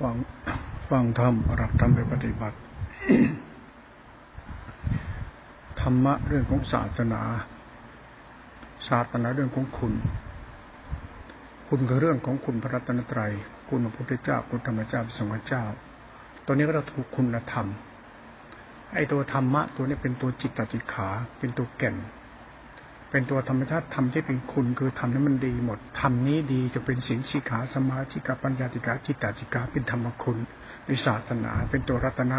ฟังฟังธรรมรับธรรมไปปฏิบัติ ธรรมะเรื่องของศาสนา ศาสนาเรื่องของคุณ คุณคือเรื่องของคุณพระรัตนตรัย คุณพระพุทธเจ้า คุณธรรมเจ้าสงฆ์เจ้า ตัวนี้ก็เราถูกคุณธรรม ไอ้ตัวธรรมะตัวนี้เป็นตัวจิตตติขา เป็นตัวแก่น เป็นตัวธรรมชาติธรรมที่เป็นคุณคือทำให้มันดีหมดทำนี้ดีจะเป็นสิงสิขาสมาธิกาปัญญาติกาจิตตจิกาเป็นธรรมคุณวิศาสนา เป็นตัวรัตนะ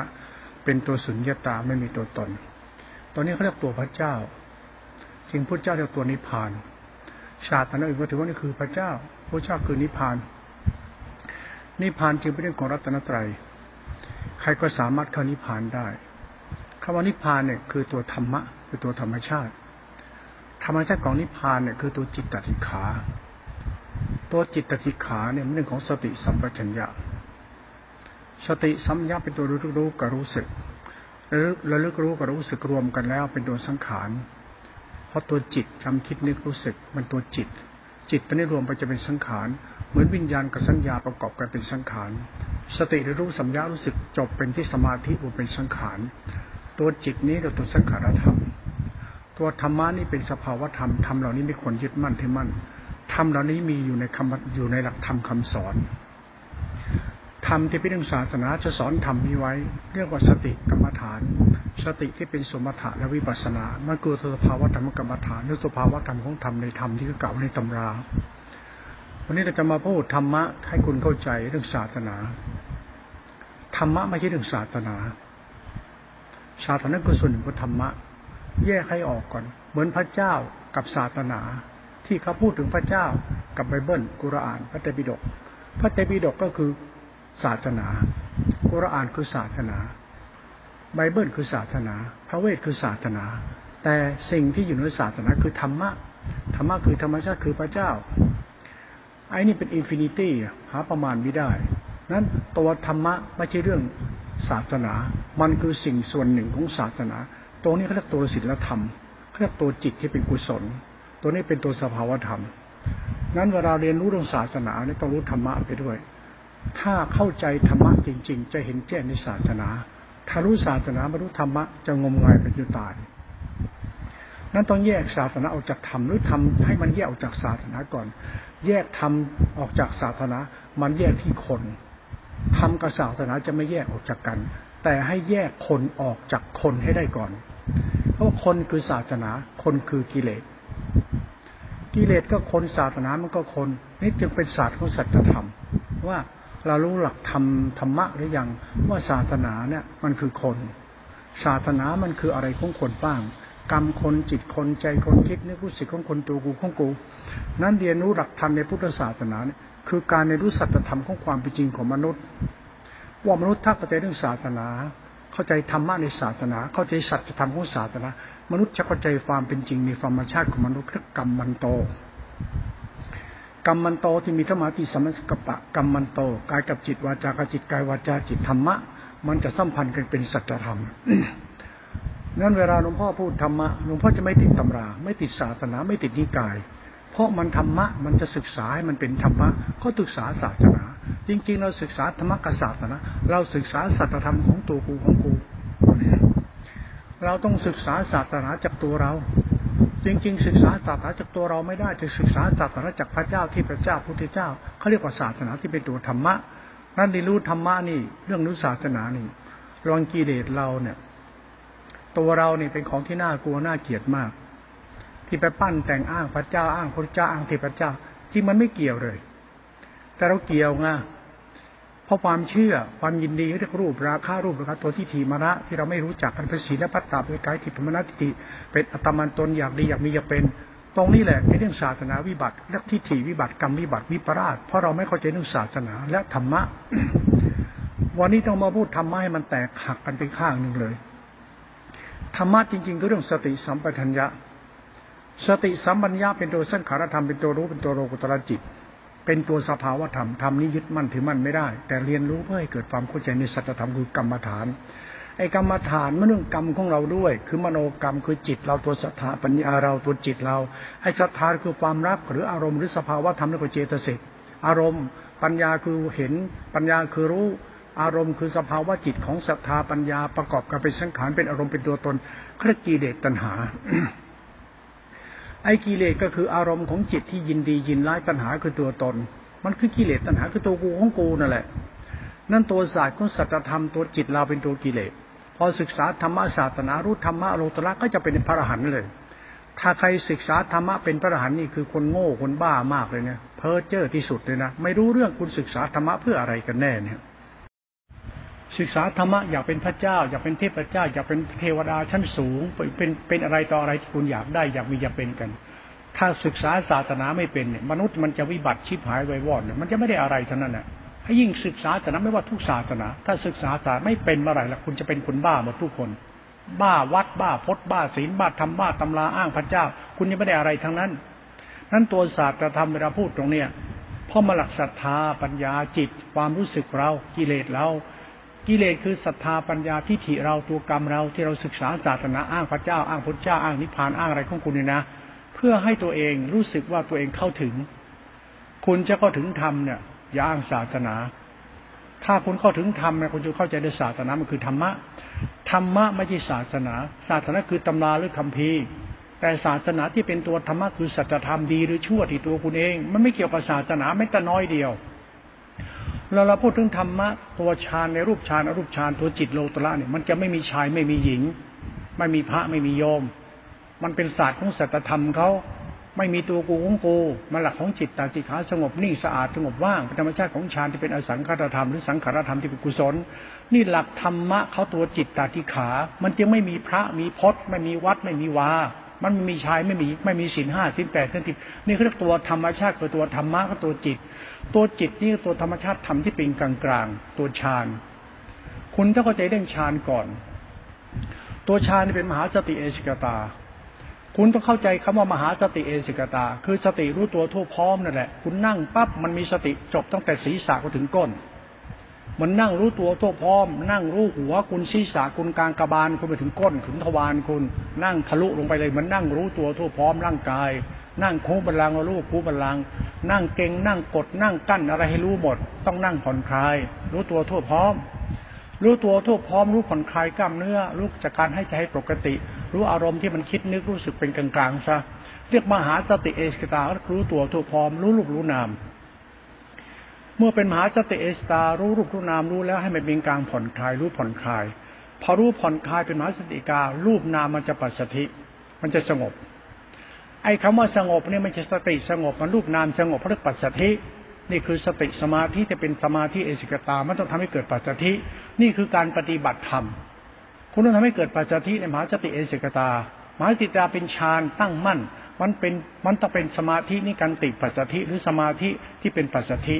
เป็นตัวสุญญตาไม่มีตัวตน ตอนนี้เขาเรียกตัวพระเจ้าจริงพระเจ้าเรียกตัวนิพพาน ชาตินั้นอื่นก็ถือว่านี่คือพระเจ้าพระเจ้าคือนิพพาน นิพพานจึงเป็นเรื่องของรัตนตรัย ใครก็สามารถเข้านิพพานได้คำว่านิพพานเนี่ยคือตัวธรรมะคือตัวธรรมชาติ ธรรมชาติของนิพพานเนี่ยคือตัวจิตตติขา ตัวจิตตติขาเนี่ยมันเรื่องของสติสัมปชัญญะ สติสัมปชัญญะเป็นตัวรู้รู้กับรู้สึกระลึกรู้กับรู้สึกรวมกันแล้วเป็นตัวสังขารเพราะตัวจิตจำคิดนึกรู้สึกมันตัวจิต จิตตัวนี้รวมไปจะเป็นสังขาร เหมือนวิญญาณกับสัญญาประกอบกันเป็นสังขาร สติรู้สัมยารู้สึกจบเป็นที่สมาธิรวมเป็นสังขาร ตัวจิตนี้เราตัวสังขารธรรม ตัวธรรมะนี่เป็นสภาวธรรมธรรมเหล่านี้ไม่ควรยึดมั่นถือมั่นธรรมเหล่านี้มีอยู่ในคำอยู่ในหลักธรรมคาสอนธรรมที่เป็นเรื่องศาสนาจะสอนธรรมนี้ไว้ เรียกว่าสติกรรมฐาน สติที่เป็นสมถะและวิปัสสนา มันคือสภาวธรรมกรรมฐานหรือสภาวธรรมของธรรมในธรรมที่เก่าในตำรา วันนี้เราจะมาพูดธรรมะให้คุณเข้าใจเรื่องศาสนา ธรรมะไม่ใช่เรื่องศาสนา ศาสนาคือส่วนหนึ่งของธรรมะ แยกให้ออกก่อน เหมือนพระเจ้ากับศาสนา ที่เขาพูดถึงพระเจ้ากับไบเบิลกุรอาน พระไตรปิฎกพระไตรปิฎกก็คือศาสนา กุรอานคือศาสนา ไบเบิลคือศาสนา พระเวทคือศาสนา แต่สิ่งที่อยู่ในศาสนาคือธรรมะ ธรรมะคือธรรมชาติคือพระเจ้า ไอ้นี่เป็น infinity หาประมาณไม่ได้ นั้นตัวธรรมะไม่ใช่เรื่องศาสนา มันคือสิ่งส่วนหนึ่งของศาสนา ตรงนี้เขาเรียกตัวศีลธรรมเขาเรียกตัวจิตที่เป็นกุศล ตัวนี้เป็นตัวสภาวธรรม นั้นเวลาเรียนรู้เรื่องศาสนาเนี่ยต้องรู้ธรรมะไปด้วย ถ้าเข้าใจธรรมะจริง ๆ จะเห็นแจ้งในศาสนา ถ้ารู้ศาสนาไม่รู้ธรรมะจะงมงายเป็นยุตาย นั้นต้องแยกศาสนาออกจากธรรมหรือทำให้มันแยกออกจากศาสนาก่อน แยกธรรมออกจากศาสนา มันแยกที่คนธรรมกับศาสนาจะไม่แยกออกจากกัน แต่ให้แยกคนออกจากคนให้ได้ก่อน เพราะคนคือศาสนา คนคือกิเลส กิเลสก็คนศาสนามันก็คน นี่จึงเป็นศาสตร์ของสัจธรรม ว่าเรารู้หลักธรรมธรรมะหรือยังว่าศาสนาเนี่ยมันคือคน ศาสนามันคืออะไรของคนบ้าง กรรมคนจิตคนใจคนคิดนึกรู้สึกของคนตัวกูของกู นั้นเรียนรู้หลักธรรมในพุทธศาสนาเนี่ยคือการในรู้สัจธรรมของความเป็นจริงของมนุษย์ ว่ามนุษย์ถ้าปฏิเรื่องศาสนา เข้าใจธรรมะในศาสนา เข้าใจสัจธรรมของศาสนา มนุษย์จะเข้าใจความเป็นจริงในธรรมชาติของมนุษย์คือกรรมมันโตกรรมมันโตที่มีธรรมะที่สมัสกปะกรรมมันโตกายกับจิตวาจากัจิตกายวาจาจิตธรรมะ มันจะสัมพันธ์กันเป็นสัจธรรมนั้นเวลาหลวงพ่อพูดธรรมะหลวงพ่อจะไม่ติดตำรา ไม่ติดศาสนาไม่ติดนิกาย เพราะมันธรรมะมันจะศึกษาให้มันเป็นธรรมะก็ศึกษาศาสนา จริง ๆ เราศึกษาธรรมกษัตริย์นะเราศึกษาสัจธรรมของตัวกูของกูเราต้องศึกษาศาสนาจากตัวเรา จริง ๆ ศึกษาศาสนาจากตัวเราไม่ได้จะศึกษาศาสนาจากพระเจ้าที่พระเจ้าพุทธเจ้าเขาเรียกว่าศาสนาที่เป็นตัวธรรมะนั่นดีรู้ธรรมะนี่ เรื่องรู้ศาสนานี่รองกิเลสเราเนี่ย ตัวเราเนี่ยเป็นของที่น่ากลัวน่าเกลียดมาก ที่ไปปั้นแต่งอ้างพระเจ้าอ้างพระเจ้าอ้างที่พเจ้าที่มันไม่เกี่ยวเลย แต่เราเกี่ยวไงเพราะความเชื่อความยินดีเรียกรูปราคารูปราคาตัวที่ถีมระที่เราไม่รู้จักกันเป็นศีลปัตตาเป็นกายทิพมนัตติ เป็นอัตมันตนอยากดีอยากมีอยากเป็น ตรงนี้แหละในเรื่องศาสนาวิบัติและทิฏฐิวิบัติกรรมวิบัติวิปราชเพราะเราไม่เข้าใจเรื่องศาสนาและธรรมะ วันนี้ต้องมาพูดธรรมะให้มันแตกหักกันไปข้างหนึ่งเลยธรรมะจริงๆก็เรื่องสติสัมปชัญญะ สติสัมปัญญะเป็นตัวสังขารธรรมเป็นตัวรู้เป็นตัวโลกุตรจิต เป็นตัวสภาวธรรมธรรมนี้ยึดมั่นถือมั่นไม่ได้ แต่เรียนรู้เพื่อให้เกิดความเข้าใจในสัจธรรมคือกรรมฐานไอ้กรรมฐานมันเรื่องกรรมของเราด้วย คือมโนกรรมคือจิตเราตัวศรัทธาปัญญาเราตัวจิตเราไอ้ศรัทธาคือความรักหรืออารมณ์หรือสภาวะธรรมหรือเจตสิกอารมณ์ ปัญญาคือเห็น ปัญญาคือรู้อารมณ์คือสภาวะจิตของศรัทธาปัญญาประกอบกับเป็นสังขารเป็นอารมณ์เป็นตัวตนเรียกกิเลสตัณหา ไอ้กิเลสก็คืออารมณ์ของจิตที่ยินดียินร้ายตัณหาคือตัวตน มันคือกิเลสตัณหาคือตัวกูของกูนั่นแหละ นั่นตัวศาสตร์ของสัจธรรมตัวจิตเราเป็นตัวกิเลส พอศึกษาธรรมศาสนารู้ธรรมะโลตระก็จะเป็นพระอรหันต์เลย ถ้าใครศึกษาธรรมะเป็นพระอรหันต์นี่คือคนโง่คนบ้ามากเลยเนี่ยเพ้อเจ้อที่สุดเลยนะ ไม่รู้เรื่องคุณศึกษาธรรมะเพื่ออะไรกันแน่เนี่ย ศึกษาธรรมะอยากเป็นพระเจ้า อยากเป็นเทพเจ้า อยากเป็นเทวดาชั้นสูงเป็นเป็นอะไรต่ออะไรที่คุณอยากได้อยากมีอยากเป็นกัน ถ้าศึกษาศาสนาไม่เป็นเนี่ยมนุษย์มันจะวิบัติชิบหายไววอดเนี่ยมันจะไม่ได้อะไรเท่านั้นน่ะให้ยิ่งศึกษาศาสนาไม่ว่าทุกศาสนา ถ้าศึกษาศาสนาไม่เป็นเมื่อไหร่ละคุณจะเป็นคนบ้าหมดทุกคน บ้าวัดบ้าพจน์บ้าศีลบ้าธรรมบ้าตำราอ้างพระเจ้า คุณยังไม่ได้อะไรทั้งนั้นนั้นตัวศาสตร์ธรรมเวลาพูดตรงเนี้ยพ่อมาหลักศรัทธาปัญญาจิต ความรู้สึกเรากิเลสเรา กิเลสคือศรัทธาปัญญาทิฏฐิเราตัวกรรมเราที่เราศึกษาศาสนาอ้างพระเจ้าอ้างพุทธเจ้าอ้างนิพพานอ้างอะไรของคุณเนี่ยนะ เพื่อให้ตัวเองรู้สึกว่าตัวเองเข้าถึง คุณจะเข้าถึงธรรมเนี่ยอย่าอ้างศาสนา ถ้าคุณเข้าถึงธรรมเนี่ยคุณจะเข้าใจในศาสนามันคือธรรมะธรรมะไม่ใช่ศาสนา ศาสนาคือตำราหรือคัมภีร์แต่ศาสนาที่เป็นตัวธรรมะคือสัจธรรมดีหรือชั่วที่ตัวคุณเอง มันไม่เกี่ยวกับศาสนาไม่แต่น้อยเดียว เราเราพูดถึงธรรมะตัวฌานในรูปฌานอรูปฌานตัวจิตโลตระเนี่ยมันจะไม่มีชายไม่มีหญิง ไม่มีพระไม่มีโยม มันเป็นศาสตร์ของสัจธรรมเขาไม่มีตัวกูของกูมันหลักของจิตตาจิขาสงบนิ่งสะอาดสงบว่างเป็นธรรมชาติของฌานที่เป็นอสังขตธรรมหรือสังขารธรรมที่เป็นกุศล นี่หลักธรรมะเขาตัวจิตตาจิขา มันจึงไม่มีพระมีพจน์ไม่มีวัดไม่มีวามันไม่มีชายไม่มีไม่มีศีลห้าศีลแปดศีลสิบนี่คือตัวธรรมชาติคือตัวธรรมะก็ตัวจิต ตัวจิตนี่ตัวธรรมชาติธรรมที่เป็นกลางกลางตัวฌาน คุณต้องเข้าใจเรื่องฌานก่อน ตัวฌานเป็นมหาสติเอสิกตา คุณต้องเข้าใจคำว่ามหาสติเอสิกตา คือสติรู้ตัวทั่วพร้อมนั่นแหละ คุณนั่งปั๊บมันมีสติจบตั้งแต่ศีรษะก็ถึงก้น มันนั่งรู้ตัวทั่วพร้อม นั่งรู้หัวคุณศีรษะคุณกลางกระบาลคุณไปถึงก้นถึงทวารคุณ นั่งทะลุลงไปเลย มันนั่งรู้ตัวทั่วพร้อมร่างกาย นั่งคูบัลลังรู้คูบัลลัง นั่งเก่งนั่งกดนั่งกั้นอะไรให้รู้หมด ต้องนั่งผ่อนคลาย รู้ตัวทั่วพร้อม รู้ตัวทั่วพร้อม รู้ผ่อนคลายกล้ามเนื้อ รู้จากการให้ใจให้ปกติ รู้อารมณ์ที่มันคิดนึกรู้สึกเป็นกลางๆซะเรียกมหาสติเอสกตารู้ตัวทั่วพร้อม รู้รูปรู้นาม เมื่อเป็นมหาสติเอสตารู้รูปรู้นามรู้แล้วให้มันเป็นกลางผ่อนคลาย รู้ผ่อนคลายพอรู้ผ่อนคลายเป็นมหาสติกา รูปนามมันจะปัสสธิ มันจะสงบ ไอ้คำว่าสงบเนี่ยไม่ใช่สติสงบมันรูปนามสงบเพราะปัสสธินี่คือสติสมาธิจะเป็นสมาธิเอสิกตามันต้องทำให้เกิดปัสสธินี่คือการปฏิบัติธรรม คุณต้องทำให้เกิดปัสสธิในมหาสติเอสิกตามหาสติตาเป็นฌานตั้งมั่น มันเป็นมันต้องเป็นสมาธินี่การติปัสสธิหรือสมาธิที่เป็นปัสสธิ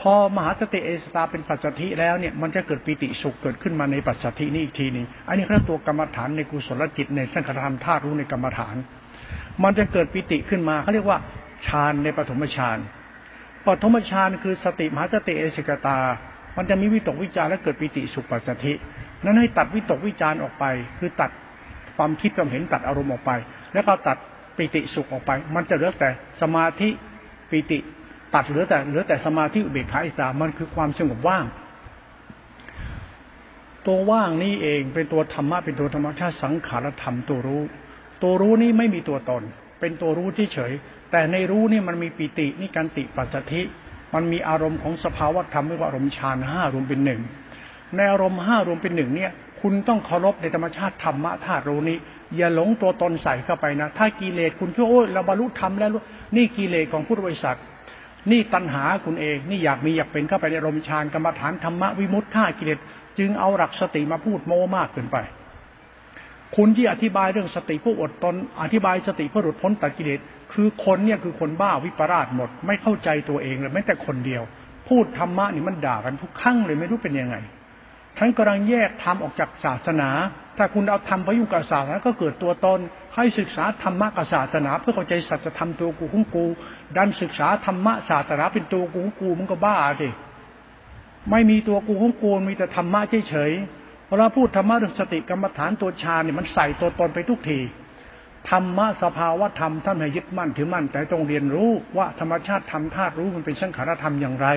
พอมหาสติเอสตาเป็นปัจจัธิแล้วเนี่ยมันจะเกิดปิติสุขเกิดขึ้นมาในปัจจัธินี่อีกทีนึงอันนี้คือตัวกรรมฐานในกุศลจิตในสังขารธรรมธาตุรู้ในกรรมฐาน มันจะเกิดปิติขึ้นมาเขาเรียกว่าฌานในปฐมฌานปฐมฌานคือสติมหาสติเอสิกตา มันจะมีวิตกวิจารและเกิดปิติสุปัสสธินั้นให้ตัดวิตกวิจารออกไป คือตัดความคิดความเห็นตัดอารมณ์ออกไป แล้วก็ตัดปิติสุขออกไป มันจะเหลือแต่สมาธิปิติ ตัดเหลือแต่เหลือแต่สมาธิอุเบกขาอิสามันคือความสงบว่าง ตัวว่างนี้เองเป็นตัวธรรมะเป็นตัวธรรมชาติสังขารธรรมตัวรู้ ตัวรู้นี้ไม่มีตัวตน เป็นตัวรู้ที่เฉย แต่ในรู้นี่มันมีปิตินี่การติปัจจธิ มันมีอารมณ์ของสภาวะธรรมเรียกว่าอารมณ์ฌานห้ารวมเป็นหนึ่งในอารมณ์ห้ารวมเป็นหนึ่งเนี่ย คุณต้องเคารพในธรรมชาติธรรมะธาตุรู้นี้ อย่าหลงตัวตนใส่เข้าไปนะ ถ้ากิเลสคุณคิดโอ้ยเราบรรลุธรรมแล้ว นี่กิเลสของพุทธบริษัทนี่ตัณหาคุณเอง นี่อยากมีอยากเป็นเข้าไปในอารมณ์ฌานกรรมฐานธรรมะวิมุตติากิเลสจึงเอาหลักสติมาพูดโม้มากเกินไป คุณที่อธิบายเรื่องสติผู้อดตน อธิบายสติเพื่อหลุดพ้นตัดกิเลสคือคนเนี่ยคือคนบ้าวิปราชหมด ไม่เข้าใจตัวเองเลยแม้แต่คนเดียว พูดธรรมะนี่มันด่ากันทุกครั้งเลยไม่รู้เป็นยังไงทั้งกำลังแยกธรรมออกจากศาสนา ถ้าคุณเอาธรรมไปยุ่งกับศาสนาก็เกิดตัวตน ให้ศึกษาธรรมะกับศาสนา เพื่อเข้าใจสัจธรรมตัวกูของกู ดันศึกษาธรรมะศาสนาเป็นตัวกูของกูมันก็บ้าสิ ไม่มีตัวกูของกูมีแต่ธรรมะเฉย เวลาพูดธรรมะเรื่องสติกรรมฐานตัวฌานเนี่ยมันใส่ตัวตนไปทุกทีธรรมะสภาวะธรรมท่านให้ยึดมั่นถือมั่น แต่ต้องเรียนรู้ว่าธรรมชาติธรรมธาตุรู้มันเป็นสังขารธรรมอย่างไร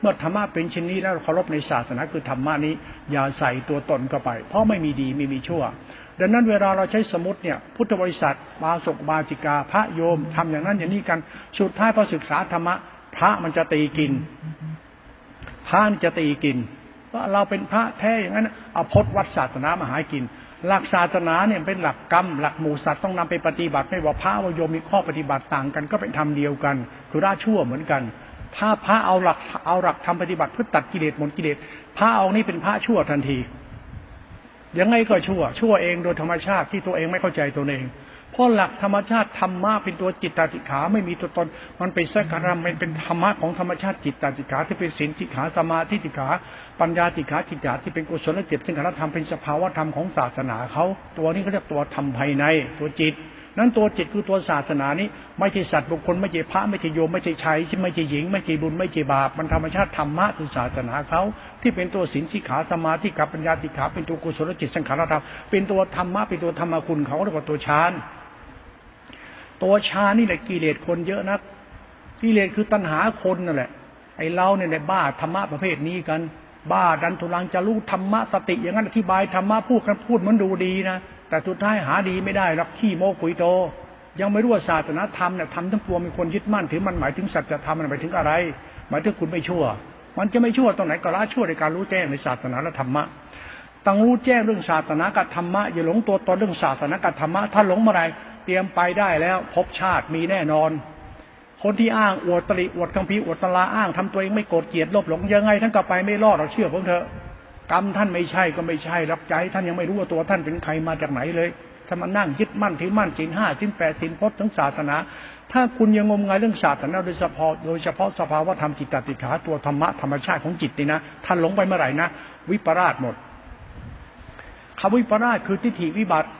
เมื่อธรรมะเป็นเช่นนี้แล้วเคารพในศาสนาคือธรรมะนี้ อย่าใส่ตัวตนเข้าไป เพราะไม่มีดีไม่มีชั่ว ดังนั้นเวลาเราใช้สมุติเนี่ยพุทธบริษัทบาศกบาจิกาพระโยมทำอย่างนั้นอย่างนี้กันสุดท้ายพอศึกษาธรรมะพระมันจะตีกินพระจะตีกิน ว่าเราเป็นพระแท้อย่างนั้นเอาพจนวัดศาสนามาหากิน หลักศาสนาเนี่ยเป็นหลักกรรม หลักหมู่สัตว์ต้องนำไปปฏิบัติไม่ว่าพระวโยมมีข้อปฏิบัติต่างกัน ก็เป็นธรรมเดียวกัน คือราชั่วเหมือนกัน ถ้าพระเอาหลักเอาหลักทำปฏิบัติเพื่อตัดกิเลสหมดกิเลสพระเอานี่เป็นพระชั่วทันทียังไงก็ชั่ว ชั่วเองโดยธรรมชาติที่ตัวเองไม่เข้าใจตัวเอง เพราะหลักธรรมชาติธรรมะเป็นตัวจิตตติขาไม่มีตัวตน มันเป็นสักการะมันเป็นธรรมะของธรรมชาติจิตตติขาที่เป็นศีลจิขาสมาธิจิขา ปัญญาติขาจิตขาที่เป็นกุศลจิตซึ่งคณธรรมเป็นสภาวะธรรมของศาสนาเขาตัวนี้เขาเรียกตัวธรรมภายในตัวจิต นั้นตัวจิตคือตัวศาสนานี้ ไม่ใช่สัตว์บุคคลไม่ใช่พระไม่ใช่โยมไม่ใช่ชายไม่ใช่หญิง ไม่ใช่บุญไม่ใช่บาปมันธรรมชาติธรรมะคือศาสนาเขาที่เป็นตัวศีลสิขาสมาธิกับปัญญาติขาเป็นตัวกุศลจิตสังขารธรรมเป็นตัวธรรมะเป็นตัวธรรมคุณเขาเรียกว่าตัวฌาน ตัวชานี่แหละกิเลสคนเยอะนะกิเลสคือตัณหาคนนั่นแหละ ไอ้เราเนี่ยแหละบ้าธรรมะประเภทนี้กัน บ้าดันทุลังจะรู้ธรรมะสติ อย่างนั้นอธิบายธรรมะพูดกันพูดมันดูดีนะ แต่สุดท้ายหาดีไม่ได้รับขี้โมกุยโต ยังไม่รู้ว่าศาสนาธรรมเนี่ยทำทั้งปวงมีคนยึดมั่นถือมันหมายถึงสัจธรรมมันหมายถึงอะไร หมายถึงคุณไม่ชั่ว มันจะไม่ชั่วตรงไหนก็ละชั่วในการรู้แจ้งในศาสนาและธรรมะต้องรู้แจ้งเรื่องศาสนากับธรรมะอย่าหลงตัวตนเรื่องศาสนากับธรรมะถ้าหลงเมื่อไร เตรียมไปได้แล้ว พบชาติมีแน่นอน คนที่อ้างอวดตริอวดคัมภีอวดตลาอ้างทำตัวเองไม่โกรธเกลียดลบหลงยังไงท่านก็ไปไม่รอดเราเชื่อผมเถอะกรรมท่านไม่ใช่ก็ไม่ใช่รับใจ ท่านยังไม่รู้ว่าตัวท่านเป็นใครมาจากไหนเลยถ้ามานั่งยึดมั่นถือมั่นสินห้าสินแปดสินพจน์ทั้งศาสนา ถ้าคุณยังงมงายเรื่องศาสนาโดยเฉพาะโดยเฉพาะสภาวะธรรมจิตติขาตัวธรรมะธรรมชาติของจิตนี่นะท่านหลงไปเมื่อไหร่นะวิปราชหมดคำวิปราชคือทิฏฐิวิบัติ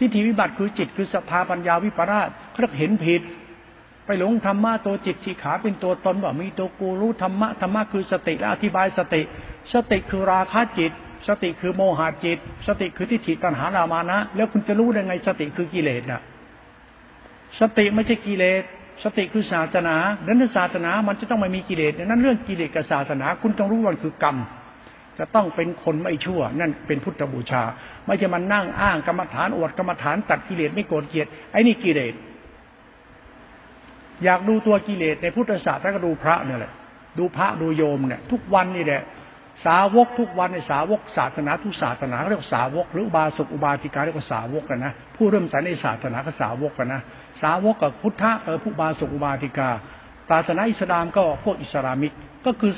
ทิฏฐิวิบัติคือจิตคือสภาปัญญาวิปราชเขาเห็นผิด ไปหลงธรรมะตัวจิตสีขาเป็นตัวตนว่ามีตัวกูรู้ธรรมะธรรมะคือสติและอธิบายสติ สติคือราคะจิต สติคือโมหะจิต สติคือทิฏฐิตัณหารามานะ แล้วคุณจะรู้ได้ไงสติคือกิเลสน่ะสติไม่ใช่กิเลสสติคือศาสนาดังนั้นศาสนามันจะต้องไม่มีกิเลสดังนั้นเรื่องกิเลสกับศาสนา คุณต้องรู้ว่าคือกรรม จะต้องเป็นคนไม่ชั่ว นั่นเป็นพุทธบูชา ไม่ใช่มันนั่งอ้างกรรมฐานอวดกรรมฐานตัดกิเลสไม่โกรธเกลียดไอ้นี่กิเลสอยากดูตัวกิเลสในพุทธศาสนาก็ดูพระเนี่ยแหละดูพระดูโยมเนี่ย ทุกวันนี่แหละสาวกทุกวันในสาวกศาสนาทุกศาสนาเรียกสาวก หรืออุบาสกอุบาสิกาเรียกว่าสาวกกันนะผู้เริ่มสายในศาสนาก็สาวกกันนะสาวกกับพุทธะเออผู้บาสกอุบาสิกาศาสนาอิสลามก็พวกอิสลามิกก็คือ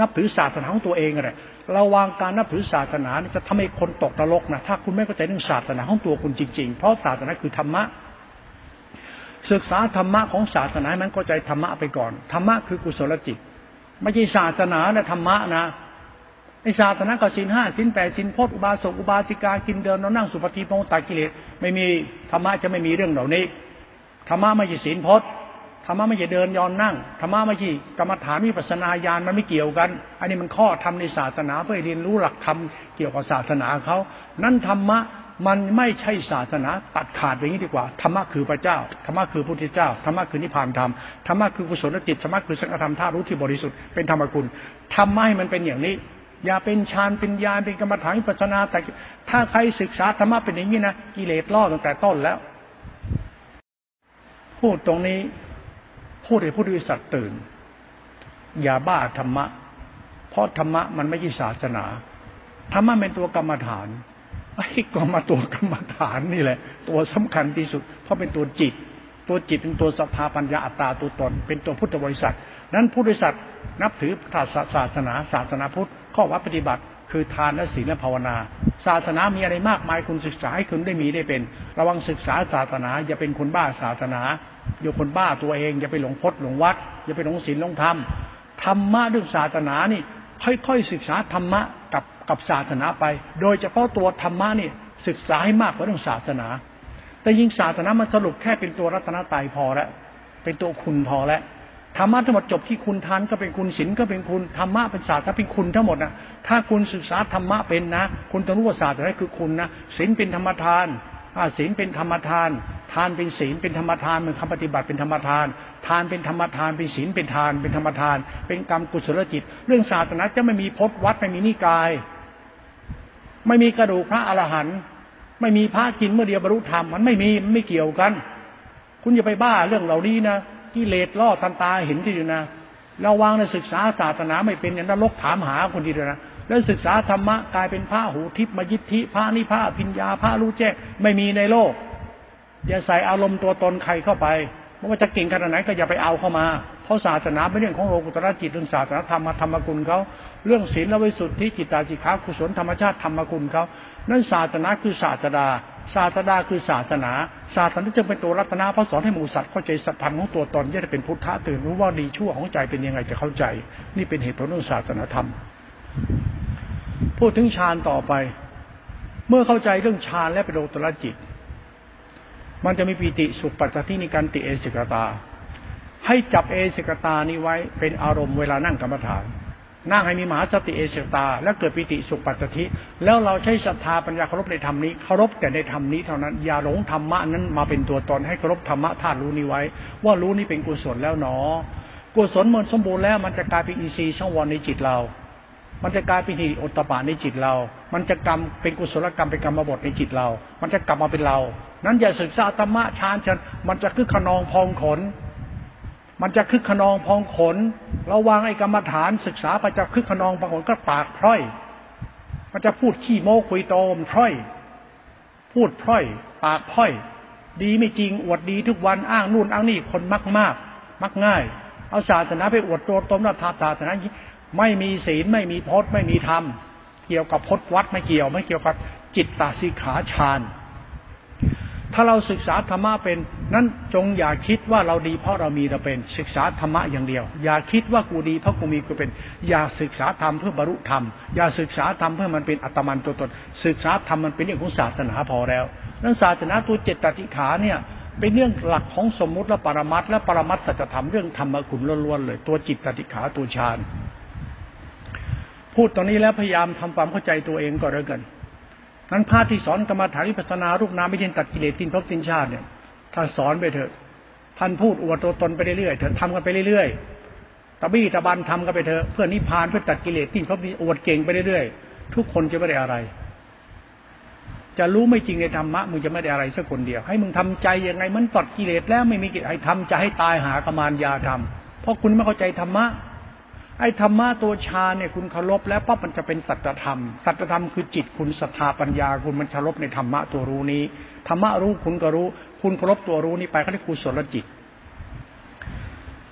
นับถือศาสนาของตัวเองอะไร ระวังการนับถือศาสนาจะทำให้คนตกนรกนะถ้าคุณไม่เข้าใจเรื่องศาสนาของตัวคุณจริง ๆ เพราะศาสนาคือธรรมะศึกษาธรรมะของศาสนานั้นเข้าใจธรรมะไปก่อนธรรมะคือกุศลจิตไม่ใช่ศาสนานะธรรมะนะไอศาสนาก็สินห้าสินแปดสินพจน์อุบาสกอุบาสิกากินเดินนอนนั่งสุปฏิปงตากิเลสไม่มีธรรมะจะไม่มีเรื่องเหล่านี้ธรรมะไม่ใช่สินพจน์ ธรรมะไม่ใช่เดินยอนนั่งธรรมะไม่ใช่กรรมฐานมีปัสนาญาณมันไม่เกี่ยวกัน อันนี้มันข้อทำในศาสนาเพื่อเรียนรู้หลักธรรมเกี่ยวกับศาสนาเขานั่นธรรมะมันไม่ใช่ศาสนาตัดขาดอย่างนี้ดีกว่าธรรมะคือพระเจ้าธรรมะคือพุทธเจ้าธรรมะคือนิพพานธรรมธรรมะคือกุศลจิตธรรมะคือสังฆธรรมท่ารู้ที่บริสุทธิ์เป็นธรรมคุณทำให้มันเป็นอย่างนี้ อย่าเป็นฌานเป็นญาณเป็นกรรมฐานปัสนาแต่ถ้าใครศึกษาธรรมะเป็นอย่างนี้นะกิเลสล่อตั้งแต่ต้นแล้ว พูดตรงนี้ พูดให้ผู้ด้วยสัตว์ตื่น อย่าบ้าธรรมะ เพราะธรรมะมันไม่ใช่ศาสนาธรรมะเป็นตัวกรรมฐานไอ้ก็มาตัวกรรมฐานนี่แหละ ตัวสำคัญที่สุด เพราะเป็นตัวจิต ตัวจิตเป็นตัวสภาปัญญาอัตตาตัวตน เป็นตัวพุทธบริษัทนั้นผู้บริษัทนับถือศาสนา ศาสนาพุทธข้อวัดปฏิบัติคือทานและศีลและภาวนา ศาสนามีอะไรมากมายคุณศึกษาให้คุณได้มีได้เป็น ระวังศึกษาศาสนา อย่าเป็นคนบ้าศาสนา อย่าคนบ้าตัวเอง อย่าไปหลงพจน์หลงวัด อย่าไปหลงศีลหลงธรรมธรรมะเรื่องศาสนานี่ ค่อยๆศึกษาธรรมะกับกับศาสนาไป โดยเฉพาะตัวธรรมะนี่ศึกษาให้มากกว่าเรื่องศาสนา แต่ยิ่งศาสนามันสรุปแค่เป็นตัวรัตนตรัยพอแล้วเป็นตัวคุณพอแล้วธรรมะทั้งหมดจบที่คุณทานก็เป็นคุณศีลก็เป็นคุณธรรมะเป็นศาสตร์ก็เป็นคุณทั้งหมดนะถ้าคุณศึกษาธรรมะเป็นนะ คุณต้องรู้ว่าศาสตร์อะไรคือคุณนะศีลเป็นธรรมทาน ศีลเป็นธรรมทาน ทานเป็นศีลเป็นธรรมทานเป็นคำปฏิบัติเป็นธรรมทาน ทานเป็นธรรมทานเป็นศีลเป็นทาน เป็นธรรมทาน เป็นกรรมกุศลจิต เรื่องศาสนาจะไม่มีพจน์วัดไม่มีนิกาย ไม่มีกระดูกพระอรหันต์ไม่มีพระกินเมื่อเดียวบรรลุธรรมมันไม่มีมันไม่เกี่ยวกัน คุณอย่าไปบ้าเรื่องเหล่านี้นะกิเลสล่อทันตาเห็นที่อยู่นะเราวางในศึกษาศาสนาไม่เป็นอย่างนรกถามหาคนดีเลยนะ แล้วศึกษาธรรมะกลายเป็นพระหูทิพมยิทธิพระนิพพาพิญญาพระรู้แจ้งไม่มีในโลก อย่าใส่อารมณ์ตัวตนใครเข้าไปไม่ว่าจะเก่งขนาดไหนก็อย่าไปเอาเข้ามา เพราะศาสนาเป็นเรื่องของโลกุตระจิตเรื่องศาสนาธรรมธรรมกุลเขาเรื่องศีลและวิสุทธิจิตตาจิขากุศลธรรมชาติธรรมกุลเขานั่นศาสนาคือศาสดา ศาสดาคือศาสนา ศาสนาจึงเป็นตัวรัตนาพระสอนให้หมูสัตว์เข้าใจสัตธรรมของตัวตนจะเป็นพุทธะตื่นรู้ว่าดีชั่วของใจเป็นยังไงจะเข้าใจ นี่เป็นเหตุผลเรื่องศาสนาธรรม พูดถึงฌานต่อไป เมื่อเข้าใจเรื่องฌานและเป็นโลตระจิต มันจะมีปีติสุขปัจจัยในการติเอสิกตา ให้จับเอสิกตานี้ไว้เป็นอารมณ์เวลานั่งกรรมฐาน นั่งให้มีมหาสติเอเสตา แล้วเกิดปิติสุขปัสสธิแล้วเราใช้ศรัทธาปัญญาเคารพในธรรมนี้เคารพแต่ในธรรมนี้เท่านั้นอย่าหลงธรรมะนั้นมาเป็นตัวตนให้เคารพธรรมะธาตุรู้นี้ไว้ ว่ารู้นี้เป็นกุศลแล้วหนอกุศลมันสมบูรณ์แล้วมันจะกลายเป็นอินทรีย์ช่องวนในจิตเรา มันจะกลายเป็นหิอตปาในจิตเรา มันจะกรรมเป็นกุศลกรรมเป็นกรรมบทในจิตเรา มันจะกลับมาเป็นเรา นั้นอย่าศึกษาธรรมะชานชัน มันจะคือขนองพองขน มันจะคึกขนองพองขน ระวังไอ้กรรมฐานศึกษาไปจะคึกขนองพองขนก็ปากพร่อย มันจะพูดขี้โม้คุยโตมพร่อย พูดพร่อย ปากพร่อย ดีไม่จริงอวดดีทุกวันอ้างนู่นอ้างนี่คนมักมาก มักง่าย เอาศาสนาไปอวดตัวตนว่าศาสนา ไม่มีศีลไม่มีพจน์ไม่มีธรรม เกี่ยวกับพจน์วัดไม่เกี่ยว ไม่เกี่ยวกับจิตตาสิขาฌานถ้าเราศึกษาธรรมะเป็น นั้นจงอย่าคิดว่าเราดีเพราะเรามีเราเป็น ศึกษาธรรมะอย่างเดียว อย่าคิดว่ากูดีเพราะกูมีกูเป็น อย่าศึกษาธรรมเพื่อบรรลุธรรม อย่าศึกษาธรรมเพื่อมันเป็นอัตมันตัวตน ศึกษาธรรมมันเป็นเรื่องของศาสนาพอแล้ว นั้นศาสนาตัวเจตติขาเนี่ยเป็นเรื่องหลักของสมมุติและปรมัตและปรมัตสัจธรรมเรื่องธรรมกุลล้วนๆเลย ตัวจิตติขาตัวฌาน พูดตอนนี้แล้วพยายามทำความเข้าใจตัวเองก็แล้วกันนั้นพระที่สอนกรรมฐานวิปัสนารูปนามไม่ใช่ตัดกิเลสตินภพตินชาติเนี่ยท่านสอนไปเถอะท่านพูดอวดตัวตนไปเรื่อยๆเถอะทำกันไปเรื่อยๆตะบี้ตะบันทำกันไปเถอะเพื่อนิพพานเพื่อตัดกิเลสตินภพอวดเก่งไปเรื่อยๆทุกคนจะไม่ได้อะไร จะรู้ไม่จริงในธรรมะมึงจะไม่ได้อะไรสักคนเดียว ให้มึงทำใจยังไงมันตัดกิเลสแล้วไม่มีกิเลสให้ทำจะให้ตายหากมานยาทำเพราะคุณไม่เข้าใจธรรมะ ไอ้ธรรมะตัวฌาเนี่ยคุณเคารพแล้วปั๊บมันจะเป็นสัจธรรม สัจธรรมคือจิตคุณศรัทธาปัญญาคุณมันเคารพในธรรมะตัวรู้นี้ธรรมะรู้คุณก็รู้ คุณเคารพตัวรู้นี้ไปเขาเรียกกุศลจิต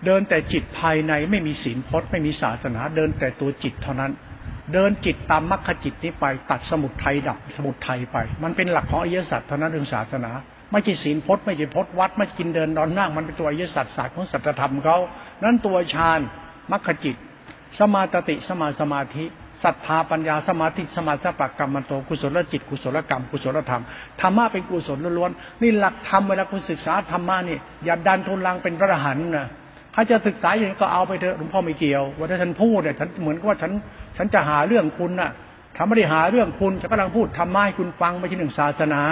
เดินแต่จิตภายในไม่มีศีลพจน์ไม่มีศาสนา เดินแต่ตัวจิตเท่านั้น เดินจิตตามมรรคจิตนี้ไปตัดสมุดไทยดับสมุดไทยไป มันเป็นหลักของอริยสัจเท่านั้นเรื่องศาสนาไม่ใช่ศีลพจน์ไม่ใช่พจน์วัดไม่กินเดินนอนนั่งมันเป็นตัวอริยสัจศาสตร์ของสัจธรรมเขานั้นตัวฌานมรรคจิต สมาตติสมาสมาธิศรัทธาปัญญาสมาธิสมาสัพกรรมมันโตกุศลจิตกุศลกรรมกุศลธรรมธรรมะเป็นกุศลล้วนๆนี่หลักธรรมเวลาคุณศึกษาธรรมะนี่อย่าดันทุนลังเป็นพระหันนะถ้าจะศึกษาอย่างนี้ก็เอาไปเถอะหลวงพ่อไม่เกี่ยวว่าถ้าฉันพูดเนี่ยฉันเหมือนกับว่าฉันฉันจะหาเรื่องคุณน่ะทำไม่ได้หาเรื่องคุณฉันกำลังพูดธรรมะให้คุณฟังไม่ใช่หนึ่งศาสนา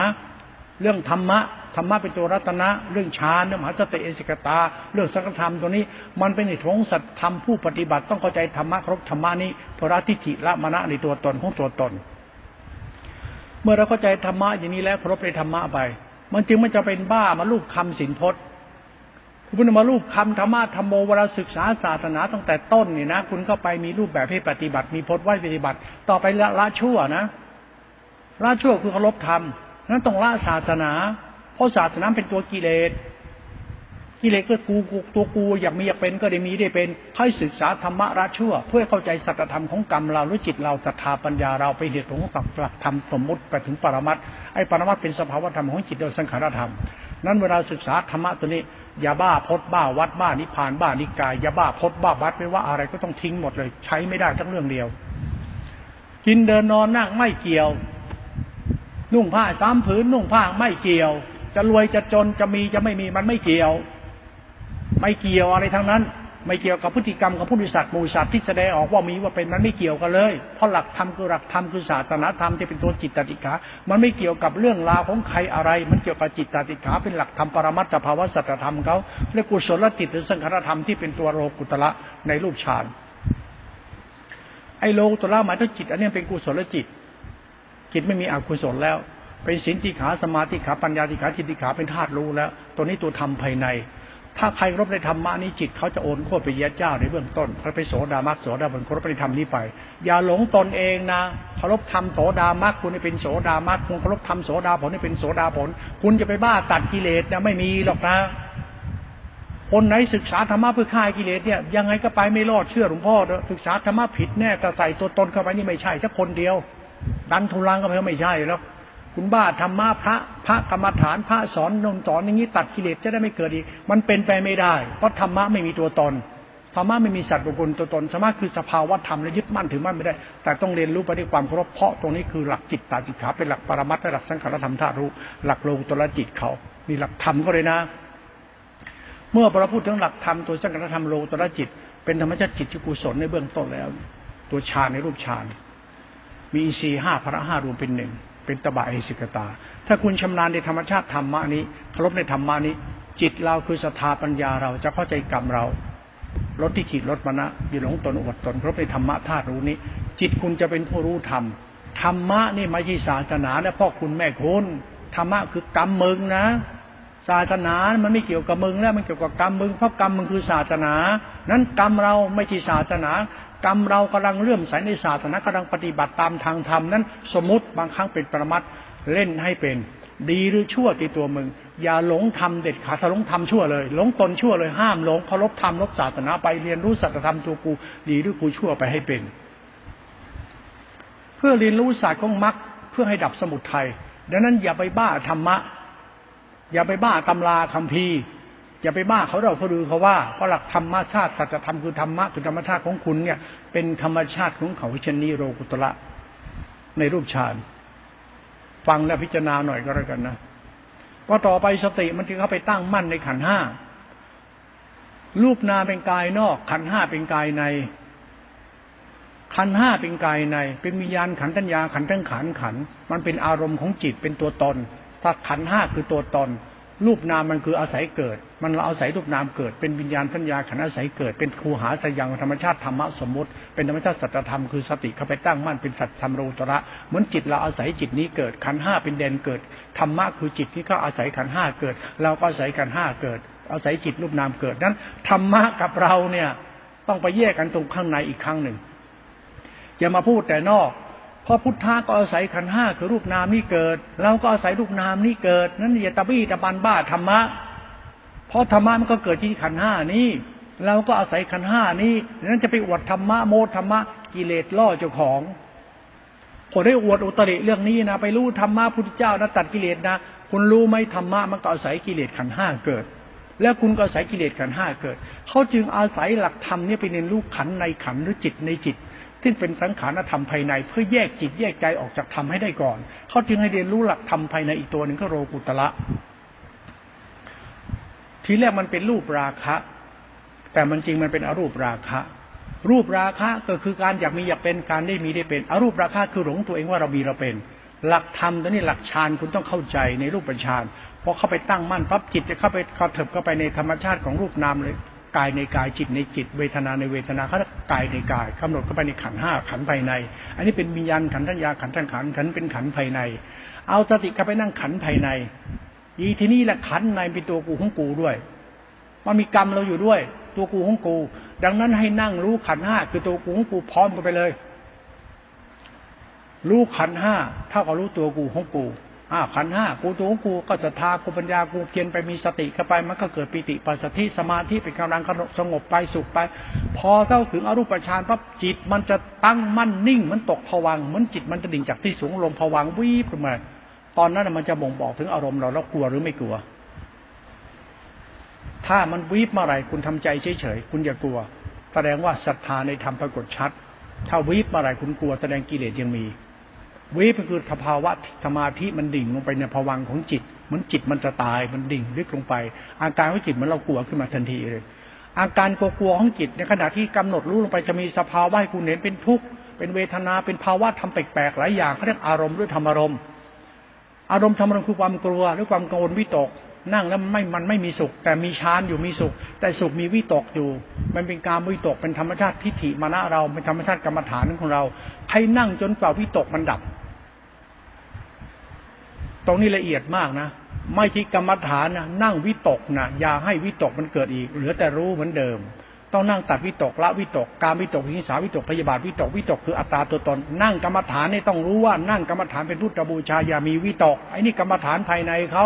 เรื่องธรรมะ ธรรมะเป็นตัวรัตนะเรื่องฌานเรื่องมหาสติเอสิกตา เรื่องสังฆธรรมตัวนี้ มันเป็นในทงสัตธรรมผู้ปฏิบัติต้องเข้าใจธรรมะครบธรรมะนี้พระทิฏฐิละมณะในตัวตนของตัวตน เมื่อเราเข้าใจธรรมะอย่างนี้แล้วครบในธรรมะไป มันจึงไม่จะเป็นบ้ามาลูกคำสินพจน์คุณมาลูกคำธรรมะธรรมโมเวลาศึกษาศาสนาตั้งแต่ต้นนี่นะคุณเข้าไปมีรูปแบบให้ปฏิบัติ มีพจน์ไว้ปฏิบัติ ต่อไปละละชั่วนะละชั่วคือเคารพธรรมนั้นต้องละศาสนา เพราะศาสนาเป็นตัวกิเลสกิเลสก็กูกูตัวกูอยากมีอยากเป็นก็ได้มีได้เป็นให้ศึกษาธรรมะระชั่ว เพื่อเข้าใจสัจธรรมของกรรมเราหรือจิตเราศรัทธาปัญญาเราไปเหตุของกับหลักธรรมสมมติไปถึงปรมัตไอ้ปรมัตเป็นสภาวธรรมของจิตโดยสังขารธรรม นั้นเวลาศึกษาธรรมะตัวนี้อย่าบ้าพดบ้าวัดบ้านิพานบ้านิกายอย่าบ้าพดบ้าวัดไม่ว่าอะไรก็ต้องทิ้งหมดเลย ใช้ไม่ได้ทั้งเรื่องเดียว กินเดินนอนนั่งไม่เกี่ยว นุ่งผ้าสามผืนนุ่งผ้าไม่เกี่ยว จะรวยจะจนจะมีจะไม่มีมันไม่เกี่ยว ไม่เกี่ยวอะไรทั้งนั้น ไม่เกี่ยวกับพฤติกรรมของผู้ดิสัตว์มูสัตว์ที่แสดงออกว่ามีว่าเป็นมันไม่เกี่ยวกันเลย เพราะหลักธรรมคือหลักธรรมคือศาสนาธรรมที่เป็นตัวจิตตติขามันไม่เกี่ยวกับเรื่องราวของใครอะไร มันเกี่ยวกับจิตตติขาเป็นหลักธรรมปรมัตถภาวะสัจธรรมเขาเรียกกุศลจิตหรือสังขารธรรมที่เป็นตัวโลกุตระในรูปฌานไอโลกุตระหมายถึงจิต อันนี้เป็นกุศลจิตจิตไม่มีอกุศลแล้ว เป็นสินติขาสมาธิขาปัญญาติขาจิตติขาเป็นธาตุรู้แล้ว ตัวนี้ตัวธรรมภายใน ถ้าใครรบในธรรมะนี้จิตเขาจะโอนโคตรไปเยเจ้าในเบื้องต้นเขาไปโสดามักโสดาบันเคารพในธรรมนี้ไป อย่าหลงตนเองนะเคารพธรรมโสดามักคุณเป็นโสดามักคุณเคารพธรรมโสดาผลเป็นโสดาผล คุณจะไปบ้าตัดกิเลสนี่ยไม่มีหรอกนะคนไหนศึกษาธรรมะเพื่อฆ่ากิเลสเนี่ยยังไงก็ไปไม่รอดเชื่อหลวงพ่อศึกษาธรรมะผิดแน่แต่ใส่ตัวตนเข้าไปนี่ไม่ใช่ถ้าคนเดียว ดันทุลังก็ไม่ใช่แล้ว คุณบ้าธรรมะพระพระกรรมฐานพระสอนนมสอนอย่างนี้ตัดกิเลสจะได้ไม่เกิดอีก มันเป็นไปไม่ได้ เพราะธรรมะไม่มีตัวตนธรรมะไม่มีสัตว์บุคคลตัวตนธรรมะคือสภาวะธรรมและยึดมั่นถือมั่นไม่ได้ แต่ต้องเรียนรู้ไปด้วยความเคารพเพราะตรงนี้คือหลักจิตตาจิตขาเป็นหลักปรมัตถ์หลักสังขารธรรมธาตุรู้หลักโลกตระจิตเขามีหลักธรรมก็เลยนะ เมื่อเราพูดถึงหลักธรรมตัวสังขารธรรมโลกุตระจิต เป็นธรรมชาติจิตที่กุศลในเบื้องต้นแล้ว ตัวฌานในรูปฌานมีอีสีห้าพระห้ารวมเป็นหนึ่ง เป็นตบะเอสิกตา ถ้าคุณชำนาญในธรรมชาติธรรมะนี้เคารพในธรรมะนี้ จิตเราคือศรัทธาปัญญาเราจะเข้าใจกรรมเราลดที่ขีดลดมณะอยู่หลงตนอดตนครพในธรรมะธาตุรู้นี้ จิตคุณจะเป็นผู้รู้ธรรมธรรมะนี่ไม่ใช่ศาสนานะพ่อคุณแม่คุณธรรมะคือกรรมมึงนะศาสนามันไม่เกี่ยวกับมึงแล้วมันเกี่ยวกับกรรมมึงเพราะกรรมมึงคือศาสนา นั้นกรรมเราไม่ใช่ศาสนา กรรมเรากำลังเลื่อมใสในศาสนากำลังปฏิบัติตามทางธรรมนั้น สมมติบางครั้งเป็นประมัดเล่นให้เป็น ดีหรือชั่วตีตัวมึง อย่าหลงทำเด็ดขาดถ้าหลงทำชั่วเลย หลงตนชั่วเลยห้ามหลงเคารพธรรมลบศาสนาไปเรียนรู้สัจธรรมตัวกู ดีหรือกูชั่วไปให้เป็น เพื่อเรียนรู้ศาสตร์ของมรรคเพื่อให้ดับสมุทัยดังนั้นอย่าไปบ้าธรรมะ อย่าไปบ้าตำราคำพี อย่าไปบ้าเขาเราเขาดูเขาว่าเพราะหลักธรรมชาติสัจธรรมคือธรรมะคือธรรมชาติของคุณเนี่ย เป็นธรรมชาติของเขาชนีโรกุตระในรูปฌานฟังและพิจารณาหน่อยก็แล้วกันนะพอต่อไปสติมันจึงเข้าไปตั้งมั่นในขันห้ารูปนาเป็นกายนอก ขันห้าเป็นกายใน ขันห้าเป็นกายใน เป็นวิญญาณขันธัญญาขันทั้งขันขัน มันเป็นอารมณ์ของจิตเป็นตัวตนถ้าขันห้าคือตัวตน รูปนามมันคืออาศัยเกิด มันเราอาศัยรูปนามเกิด เป็นวิญญาณสัญญาขันอาศัยเกิด เป็นครูหาสยังธรรมชาติธรรมะสมมติ เป็นธรรมชาติสัจธรรมคือสติเข้าไปตั้งมั่นเป็นสัจธรรมโรตระ เหมือนจิตเราอาศัยจิตนี้เกิด ขันห้าเป็นแดนเกิด ธรรมะคือจิตที่เขาอาศัยขันห้าเกิด เราก็อาศัยขันห้าเกิด อาศัยจิตรูปนามเกิด นั้นธรรมะกับเราเนี่ยต้องไปแยกกันตรงข้างในอีกครั้งหนึ่งอย่ามาพูดแต่นอก พราะพุทธะก็อาศัยขันห้าคือรูปนามนี่เกิด เราก็อาศัยรูปนามนี่เกิด นั้นอย่าตะบี้ตะบันบ้าธรรมะ เพราะธรรมะมันก็เกิดที่ขันห้านี้ เราก็อาศัยขันห้านี้นั้นจะไปอวดธรรมะโมธรรมะกิเลสล่อเจ้าของคนได้อวดอุตริเรื่องนี้นะไปรู้ธรรมะพุทธเจ้านะตัดกิเลสนะคุณรู้ไหมธรรมะมันก็อาศัยกิเลสขันห้าเกิด แล้วคุณก็อาศัยกิเลสขันห้าเกิด เขาจึงอาศัยหลักธรรมนี่ไปเรียนรู้ขันในขันหรือจิตในจิต ซึ่งเป็นสังขารธรรมภายใน เพื่อแยกจิตแยกใจออกจากธรรมให้ได้ก่อน เขาจึงให้เรียนรู้หลักธรรมภายในอีกตัวหนึ่งก็โรกุตละ ทีแรกมันเป็นรูปราคะ แต่มันจริงมันเป็นอรูปราคะ รูปราคะก็คือการอยากมีอยากเป็นการได้มีได้เป็น อรูปราคะคือหลงตัวเองว่าเรามีเราเป็น หลักธรรมตัวนี้หลักฌานคุณต้องเข้าใจในรูปฌานพอเข้าไปตั้งมั่นปั๊บจิตจะเข้าไปเข้าเถิบเข้าไปในธรรมชาติของรูปนามเลย กายในกายจิตในจิต เวทนาในเวทนาเขากายในกายกำหนดเข้าไปในขันห้าขันภายใน อันนี้เป็นวิญญาณขันธัญญาขันธันขันขันเป็นขันภายใน เอาสติเข้าไปนั่งขันภายในอีที่นี้แหละขันในเป็นตัวกูของกูด้วยมันมีกรรมเราอยู่ด้วย ตัวกูของกู ดังนั้นให้นั่งรู้ขันห้าคือตัวกูของกูพร้อมกันไปเลย รู้ขันห้าเท่ากับรู้ตัวกูของกู อ้าขันห้ากูตัวกูก็จะทธากูปัญญากูเพียนไปมีสติเข้าไปมันก็เกิดปิติปัสสติสมาธิเป็นกำลังสงบไปสุขไป พอเข้าถึงอรูปฌานปั๊บจิตมันจะตั้งมั่นนิ่ง มันตกผวังเหมือนจิตมันจะดิ่งจากที่สูงลงผวังวิบขึ้นมาตอนนั้นมันจะบ่งบอกถึงอารมณ์เราแล้วกลัวหรือไม่กลัว ถ้ามันวิบเมื่อไรคุณทำใจเฉยๆคุณอย่ากลัว แสดงว่าศรัทธาในธรรมปรากฏชัด ถ้าวิบเมื่อไรคุณกลัวแสดงกิเลสยังมี วิปคือสภาวะสมาธิมันดิ่งลงไปในภวังของจิตเหมือนจิตมันจะตายมันดิ่งลึกลงไป อาการของจิตมันเรากลัวขึ้นมาทันทีเลย อาการกลัวๆของจิตในขณะที่กำหนดรู้ลงไปจะมีสภาวะให้คุณเห็นเป็นทุกข์เป็นเวทนาเป็นภาวะทำแปลกๆหลายอย่างเขาเรียกอารมณ์หรือธรรมอารมณ์ อารมณ์ธรรมอารมณ์คือความกลัวหรือความกังวลวิตก นั่งแล้วไม่มันไม่มีสุข แต่มีฌานอยู่มีสุข แต่สุขมีวิตกอยู่ มันเป็นการวิตกเป็นธรรมชาติทิฏฐิมานะเราเป็นธรรมชาติกรรมฐานของเราให้นั่งจนกว่าวิตกมันดับ ตรงนี้ละเอียดมากนะไม่ที่กรรมฐานนะนั่งวิตกนะอย่าให้วิตกมันเกิดอีก เหลือแต่รู้เหมือนเดิม ต้องนั่งตัดวิตกละวิตก การวิตกวิหิสาวิตกพยาบาทวิตกวิตกคืออัตตาตัวตน นั่งกรรมฐานนี่ต้องรู้ว่านั่งกรรมฐานเป็นพุทธบูชาอย่ามีวิตกไอ้นี่กรรมฐานภายในเขา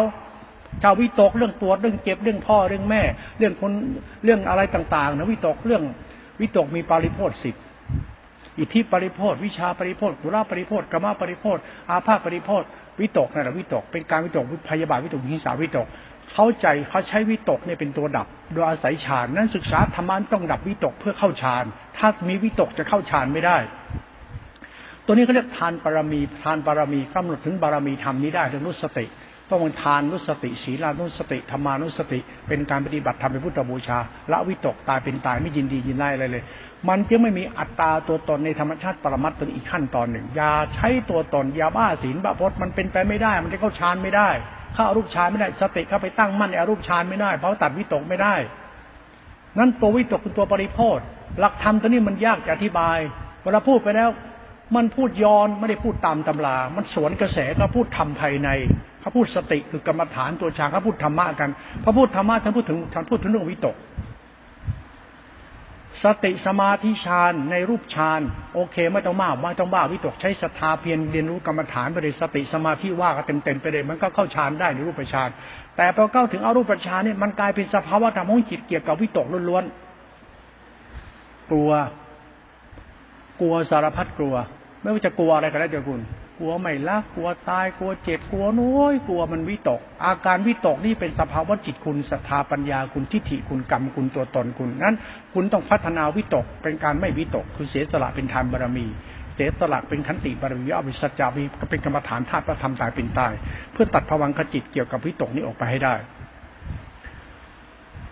ชาววิตกเรื่องปวดเรื่องเจ็บเรื่องพ่อเรื่องแม่ เรื่องคนเรื่องอะไรต่างๆนะวิตกเรื่องวิตกมีปริโพธสิบอิทธิปริโพธวิชาปริโพธกุลาปริโพธกรรมปริโพธอาภาปริโพธวิตกนั่นแหละวิตก เป็นการวิตกพยาบาทวิตกหิงสาวิตก เข้าใจเขาใช้วิตกเนี่ยเป็นตัวดับ โดยอาศัยฌานนั้นศึกษาธรรมะต้องดับวิตกเพื่อเข้าฌานถ้ามีวิตกจะเข้าฌานไม่ได้ ตัวนี้เขาเรียกทานบารมีทานบารมีกำหนดถึงบารมีธรรมนี้ได้เรื่องนุสติ ต้องทานนุสติศีลานุสติธรรมานุสติ เป็นการปฏิบัติธรรมเป็นพุทธบูชาละวิตกตายเป็นตายไม่ยินดียินไล่อะไรเลย มันจึงไม่มีอัตตาตัวตนในธรรมชาติปรมัตถ์ตัวอีกขั้นตอนหนึ่งอย่าใช้ตัวตนอย่าบ้าศีลบ้าพจน์มันเป็นไปไม่ได้ มันจะเข้าฌานไม่ได้เข้าอารูปฌานไม่ได้สติเข้าไปตั้งมั่นในอารูปฌานไม่ได้เพราะตัดวิตกไม่ได้ นั้นตัววิตกคือตัวปริโพธหลักธรรมตัวนี้มันยากจะอธิบาย เวลาพูดไปแล้ว มันพูดย้อนไม่ได้พูดตามตำรา มันสวนกระแสก็พูดทำภายใน เขาพูดสติคือกรรมฐานตัวฌานเขาพูดธรรมะกันพอพูดธรรมะท่านพูดถึงท่านพูดถึงเรื่องวิตก สติสมาธิฌานในรูปฌานโอเค ไม่ต้องมากไม่ต้องบ้าวิตกใช้ศรัทธาเพียรเรียนรู้กรรมฐานไปเลยสติสมาธิว่าก็เต็มเต็มไปเลยมันก็เข้าฌานได้ในรูปฌานแต่พอเข้าถึงอรูปฌานเนี่ยมันกลายเป็นสภาวะธรรมของจิตเกี่ยวกับวิตกล้วนๆกลัว กลัวสารพัดกลัว ไม่ว่าจะกลัวอะไรก็ได้เจ้าคุณ กลัวไม่ละกลัวตายกลัวเจ็บกลัวน้อยกลัวมันวิตก อาการวิตกนี่เป็นสภาวะจิตคุณศรัทธาปัญญาคุณทิฏฐิคุณกรรมคุณตัวตนคุณนั้น คุณต้องพัฒนาวิตกเป็นการไม่วิตก คือเสียสละเป็นทานบารมีเสียสละเป็นขันติบารมีอภิสัจจาวีก็เป็นกรรมฐานธาตุพระธรรมตายเป็นตาย เพื่อตัดภวังคจิตเกี่ยวกับวิตกนี้ออกไปให้ได้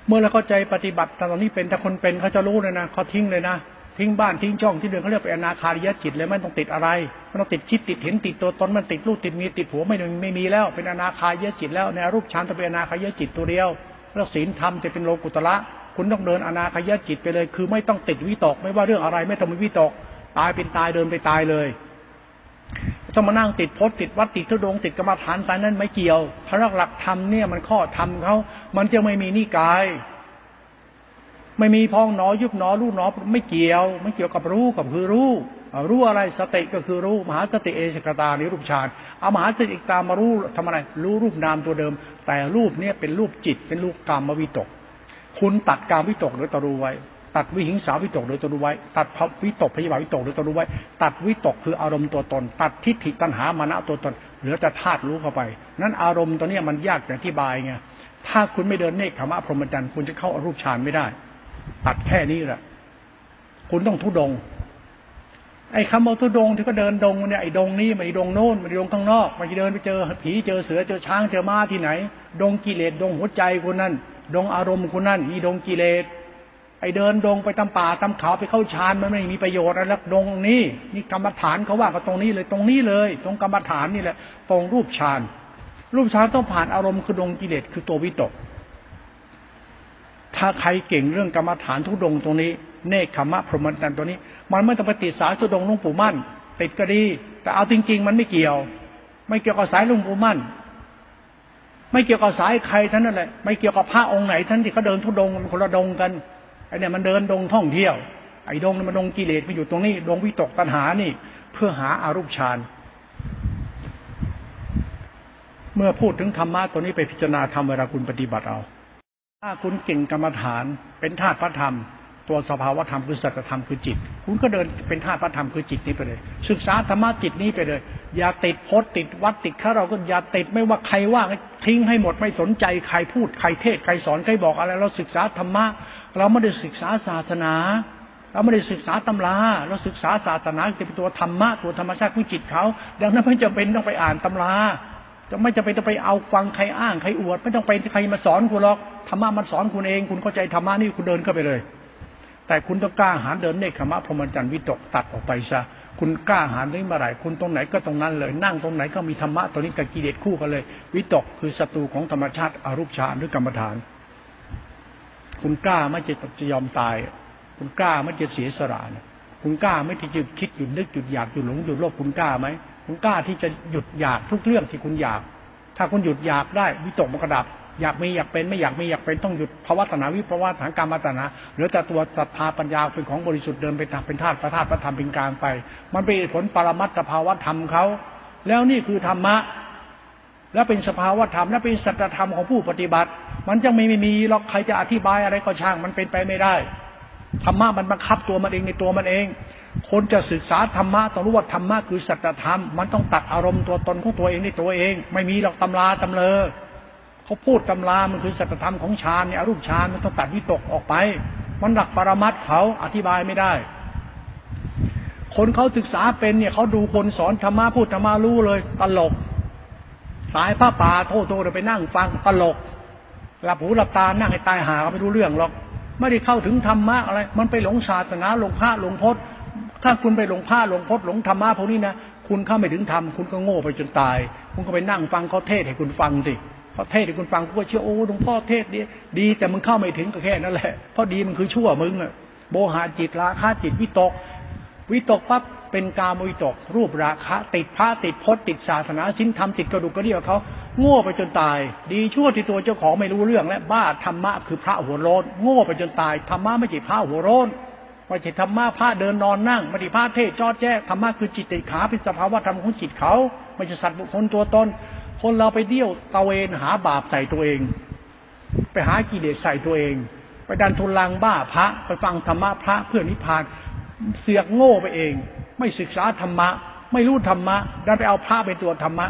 เมื่อเราเข้าใจปฏิบัติตอนนี้เป็นถ้าคนเป็นเขาจะรู้เลยนะเขาทิ้งเลยนะ ทิ้งบ้านทิ้งช่องที่เดินเขาเรียกเป็นอนาคาริยจิตเลยไม่ต้องติดอะไรไม่ต้องติดคิดติดเห็นติดตัวตนมันติดรูปติดมีติดผัวไม่ไม่มีแล้ว เป็นอนาคาริยจิตแล้วในรูปฌานจะเป็นอนาคาริยจิตตัวเดียวแล้วศีลธรรมจะเป็นโลกุตละคุณต้องเดินอนาคาริยจิตไปเลย คือไม่ต้องติดวิตก ไม่ว่าเรื่องอะไรไม่ต้องมีวิตก ตายเป็นตายเดินไปตายเลยต้องมานั่งติดพจน์ติดวัดติดทุดงติดกรรมฐานสายนั้นไม่เกี่ยวพระหลักธรรมเนี่ยมันข้อธรรมเขามันจะไม่มีนิกาย ไม่มีพองหนอยุบหนอรู้หนอไม่เกี่ยว ไม่เกี่ยวกับรู้กับคือรู้รู้อะไรสติก็คือรู้มหาสติเอสกตาในรูปฌานเอามหาสติตามมารู้ทำอะไร รู้รูปนามตัวเดิม แต่รูปเนี้ยเป็นรูปจิตเป็นรูปกรรมวิตก คุณตัดกรรมวิตกโดยตรู้ไว้ ตัดวิหิงสาวิตกโดยตรู้ไว้ ตัดวิตกพยาบาทวิตกโดยตรู้ไว้ ตัดวิตกคืออารมณ์ตัวตน ตัดทิฏฐิตัณหามานะตัวตนเหลือแต่ธาตุรู้เข้าไป นั้นอารมณ์ตัวนี้มันยากอธิบายไงถ้าคุณไม่เดินเนคขมะพรหมจรรย์คุณจะเข้าอรูปฌานไม่ได้ ตัดแค่นี้แหละคุณต้องทุดง ไอ้คำว่าทุดงที่ก็เดินดงเนี่ยไอ้ดงนี้ไม่ดงโน้นไม่ดงข้างนอกไม่เดินไปเจอผีเจอเสือเจอช้างเจอม้าที่ไหน ดงกิเลสดงหัวใจคุณนั่นดงอารมณ์คุณนั่นอีดงกิเลสไอ้เดินดงไปตามป่าตามเขาไปเข้าฌานมันไม่มีประโยชน์อะไรดงนี้นี่กรรมฐานเขาว่าก็ตรงนี้เลยตรงนี้เลย ตรงกรรมฐานนี่แหละ ตรงรูปฌานรูปฌานต้องผ่านอารมณ์คือดงกิเลสคือตัววิตก ถ้าใครเก่งเรื่องกรรมฐานทุดงตรงนี้ เนคขมะพรหมจรรย์ตัวนี้ มันไม่ต้องไปติดสายทุดงลุงปู่มั่น ติดก็ดี แต่เอาจริง ๆ มันไม่เกี่ยว ไม่เกี่ยวกับสายลุงปู่มั่น ไม่เกี่ยวกับสายใครท่านนั่นแหละไม่เกี่ยวกับพระองค์ไหนท่านที่เขาเดินทุดงมันคนละดงกันไอเนี่ยมันเดินดงท่องเที่ยว ไอ้ดงมันดงกิเลสมันอยู่ตรงนี้ ดงวิตกตัณหานี่ เพื่อหาอารูปฌานเมื่อพูดถึงธรรมะตัวนี้ไปพิจารณาธรรมเวลาคุณปฏิบัติเอา ถ้าคุณเก่งกรรมฐานเป็นธาตุพระธรรม ตัวสภาวธรรมคือสัจธรรมคือจิต คุณก็เดินเป็นธาตุพระธรรมคือจิตนี้ไปเลย ศึกษาธรรมะจิตนี้ไปเลย อย่าติดพจน์ติดวัดติดข้าเราก็อย่าติดไม่ว่าใครว่าทิ้งให้หมดไม่สนใจใครพูดใครเทศใครสอนใครบอกอะไร เราศึกษาธรรมะเราไม่ได้ศึกษาศาสนา เราไม่ได้ศึกษาตำราเราศึกษาศาสนาจะเป็นตัวธรรมะตัวธรรมชาติของจิตเขา ดังนั้นไม่จำเป็นต้องไปอ่านตำรา จะไม่จะไปจะไปเอาฟังใครอ้างใครอวด ไม่ต้องไปใครมาสอนคุณหรอกธรรมะมันสอนคุณเอง คุณเข้าใจธรรมะนี่คุณเดินเข้าไปเลย แต่คุณต้องกล้าหาเดินเนคขมะพรหมจรรย์วิตกตัดออกไปซะคุณกล้าหาญได้เมื่อไหร่คุณตรงไหนก็ตรงนั้นเลย นั่งตรงไหนก็มีธรรมะตัวนี้กับกิเลสคู่กันเลย วิตกคือศัตรูของธรรมชาติอารูปฌานหรือกรรมฐาน คุณกล้าไม่จะจะยอมตาย คุณกล้าไม่จะเสียสละเนี่ยคุณกล้าไม่ที่จะคิดหยุดนึกหยุดอยากหยุดหลงหยุดโลภคุณกล้าไหม คุณกล้าที่จะหยุดอยากทุกเรื่องที่คุณอยาก ถ้าคุณหยุดอยากได้วิตกมันกระดับ อยากมีอยากเป็นไม่อยากมีอยากเป็นต้องหยุดภาวะตนาวิภาวะฐานกรรมตนาเหลือแต่ตัวศรัทธาปัญญาเป็นของบริสุทธิ์เดินไปทำเป็นธาตุประธาตุประธรรมเป็นกลางไป มันเป็นผลปรมัตถภาวะธรรมเขาแล้วนี่คือธรรมะ และเป็นสภาวะธรรมและเป็นสัจธรรมของผู้ปฏิบัติ มันจะไม่มีหรอกใครจะอธิบายอะไรก็ช่าง มันเป็นไปไม่ได้ธรรมะมันบังคับตัวมันเองในตัวมันเอง คนจะศึกษาธรรมะต้องรู้ว่าธรรมะคือสัจธรรม มันต้องตัดอารมณ์ตัวตนของตัวเองในตัวเอง ไม่มีหรอกตำราตำเลอเขาพูดตำรามันคือสัจธรรมของฌานเนี่ยอรูปฌานมันต้องตัดวิตกออกไป มันหลักปรมัตเขาอธิบายไม่ได้ คนเขาศึกษาเป็นเนี่ยเขาดูคนสอนธรรมะพูดธรรมะรู้เลยตลก สายผ้าป่าโทษโทษไปนั่งฟังตลกหลับหูหลับตานั่งให้ตายหาไม่รู้เรื่องหรอก ไม่ได้เข้าถึงธรรมะอะไร มันไปหลงศาสนาหลงพระหลงพจน์ ถ้าคุณไปหลงผ้าหลงพดหลงธรรมะพวกนี้นะคุณเข้าไม่ถึงธรรมคุณก็โง่ไปจนตาย คุณก็ไปนั่งฟังเขาเทศให้คุณฟังสิเขาเทศให้คุณฟังคุณก็เชื่อโอ้หลวงพ่อเทศดีดีแต่มึงเข้าไม่ถึงก็แค่นั้นแหละเพราะดีมันคือชั่วมึงอะโบหาจิตราคาจิตวิตก วิตกปั๊บเป็นกามวิตก รูปราคะ ติดพระติดพจน์ติดศาสนาชิ้นทำติดกระดูกกระเดี่ยวเขาโง่ไปจนตาย ดีชั่วที่ตัวเจ้าของไม่รู้เรื่องและบ้าธรรมะคือพระหัวโลนโง่ไปจนตายธรรมะไม่ใช่พระหัวโลน ไม่ใช่ธรรมะพระเดินนอนนั่งไม่ใช่พระเทศจอดแจ้ธรรมะคือจิตติขาเป็นสภาวะธรรมของจิตเขาไม่ใช่สัตว์บุคคลตัวตนคนเราไปเดี่ยวตะเวนหาบาปใส่ตัวเอง ไปหากิเลสใส่ตัวเอง ไปดันทุลังบ้าพระไปฟังธรรมะพระเพื่อนิพพานเสือกโง่ไปเอง ไม่ศึกษาธรรมะ ไม่รู้ธรรมะดันไปเอาพระเป็นตัวธรรมะ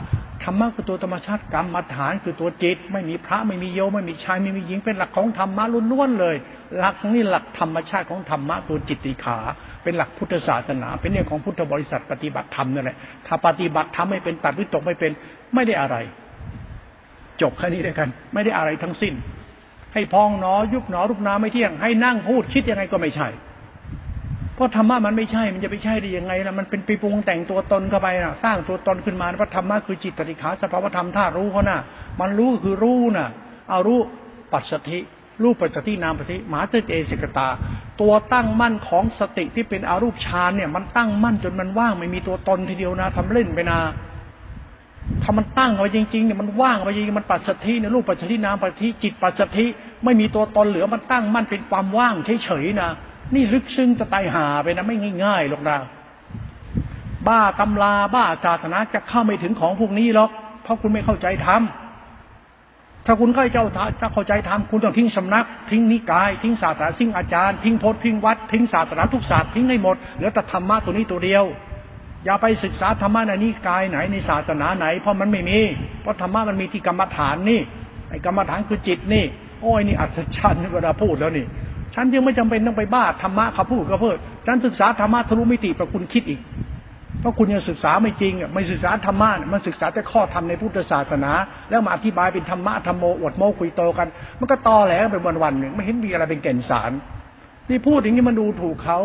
ธรรมะคือตัวธรรมชาติกรรมฐานคือตัวจิต ไม่มีพระไม่มีโยมไม่มีชายไม่มีหญิงเป็นหลักของธรรมะล้วนๆเลย หลักนี้หลักธรรมชาติของธรรมะตัวจิตติขา เป็นหลักพุทธศาสนา เป็นเรื่องของพุทธบริษัทปฏิบัติธรรมนั่นแหละถ้าปฏิบัติธรรมไม่เป็นตัดวิตกไม่เป็นไม่ได้อะไร จบแค่นี้เลยกัน ไม่ได้อะไรทั้งสิ้น ให้พองหนอยุบหนอรูปนาไม่เที่ยง ให้นั่งพูดคิดยังไงก็ไม่ใช่ เพราะธรรมะมันไม่ใช่ มันจะไปใช่ได้ยังไงล่ะ มันเป็นปีปรุงแต่งตัวตนเข้าไปน่ะ สร้างตัวตนขึ้นมาเพราะธรรมะคือจิตติขาสภาวธรรมธาตุรู้เขาน่ะ มันรู้คือรู้น่ะ เอารู้ปัจสถิรูปปัจสถินามปัจสถิมหาเตเจสิกตา ตัวตั้งมั่นของสติที่เป็นอารูปฌานเนี่ย มันตั้งมั่นจนมันว่างไม่มีตัวตนทีเดียวนะทำเล่นไปนะถ้ามันตั้งเอาไว้จริงๆเนี่ยมันว่างไปจริงมันปัจสถิเนี่ยรูปปัจสถินามปัจสถิจิตปัจสถิไม่มีตัวตนเหลือมันตั้งมั่นเป็นความว่างเฉยๆนะ นี่ลึกซึ้งจะตายหาไปนะไม่ง่ายๆหรอกนะบ้าตำลาบ้าศาสนาจะเข้าไม่ถึงของพวกนี้หรอก เพราะคุณไม่เข้าใจธรรมถ้าคุณเข้าเจ้าจะเข้าใจธรรมคุณต้องทิ้งสำนัก ทิ้งนิกาย ทิ้งศาสนาทิ้งอาจารย์ ทิ้งพจน์ทิ้งวัด ทิ้งศาสนาทุกศาสตร์ทิ้งให้หมดเหลือแต่ธรรมะตัวนี้ตัวเดียว อย่าไปศึกษาธรรมะในนิกายไหนในศาสนาไหน เพราะมันไม่มี เพราะธรรมะมันมีที่กรรมฐานนี่ไอ้กรรมฐานคือจิตนี่โอ้ยนี่อัศจรรย์เวลาพูดแล้วนี่ ฉันยังไม่จำเป็นต้องไปบ้าธรรมะเขาพูดก็เพิ่ฉันศึกษาธรรมะทะลุมิติประคุณคิดอีก เพราะคุณยังศึกษาไม่จริงอะไม่ศึกษาธรรมะมันศึกษาแต่ข้อธรรมในพุทธศาสนา แล้วมาอธิบายเป็นธรรมะธรรมโมอวดโมคุยโตกัน มันก็ตอแหลไปวันวันหนึ่งไม่เห็นมีอะไรเป็นแก่นสาร นี่พูดอย่างนี้มันดูถูกเขา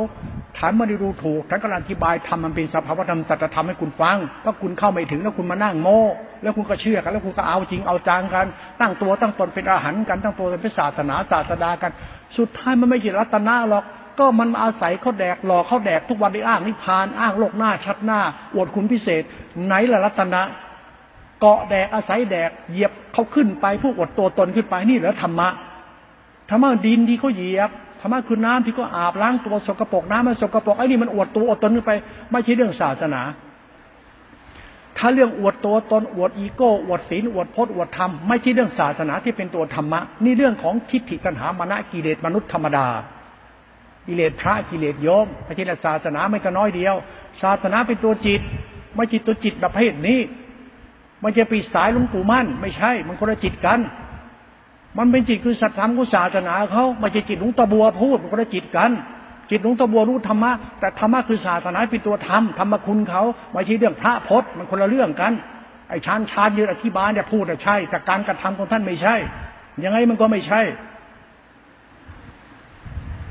ถามมันดูถูกท่านกำลังอธิบายทำมันเป็นสภาวธรรมสัจธรรมให้คุณฟังเพราะคุณเข้าไม่ถึงแล้วคุณมานั่งโม้แล้วคุณก็เชื่อกัน แล้วคุณก็เอาจริงเอาจังกัน ตั้งตัวตั้งตนเป็นอาหารกัน ตั้งตัวเป็นศาสนาศาสดากัน สุดท้ายมันไม่ใช่รัตนะหรอกก็มันอาศัยเขาแดกหลอกเขาแดกทุกวันได้อ้างนิพพานอ้างโลกหน้าชัดหน้า อวดคุณพิเศษ ไหนละรัตนะเกาะแดกอาศัยแดกเหยียบเขาขึ้นไปผู้อดตัวตนขึ้นไปนี่เหรอธรรมะธรรมะดินที่เขาเหยียบ ธรรมะคือน้ำที่ก็อาบล้างตัวสกปรกน้ำมันสกปรกไอ้นี่มันอวดตัวอวดตนขึ้นไป ไม่ใช่เรื่องศาสนา ถ้าเรื่องอวดตัวตนอวดอีโก้อวดศีลอวดพจน์อวดธรรมไม่ใช่เรื่องศาสนาที่เป็นตัวธรรมะ นี่เรื่องของทิฏฐิตัณหามานะกิเลสมนุษย์ธรรมดากิเลสพระกิเลสโยมไม่ใช่ศาสนาไม่ก็น้อยเดียว ศาสนาเป็นตัวจิต ไม่ใช่ตัวจิตแบบเพศนี้ มันจะปีสายลุงปู่มั่น ไม่ใช่ มันคนละจิตกัน มันเป็นจิตคือสัตธรรมของศาสนาเขาไม่ใช่จิตหลวงตาบัวพูดมันก็ได้จิตกัน จิตหลวงตาบัวรู้ธรรมะแต่ธรรมะคือศาสนาเป็นตัวธรรมธรรมคุณเขาไม่ใช่เรื่องพระพจน์มันคนละเรื่องกันไอ้ชานชานยืนอธิบายเนี่ยพูดแต่ใช่ แต่การกระทำของท่านไม่ใช่ ยังไงมันก็ไม่ใช่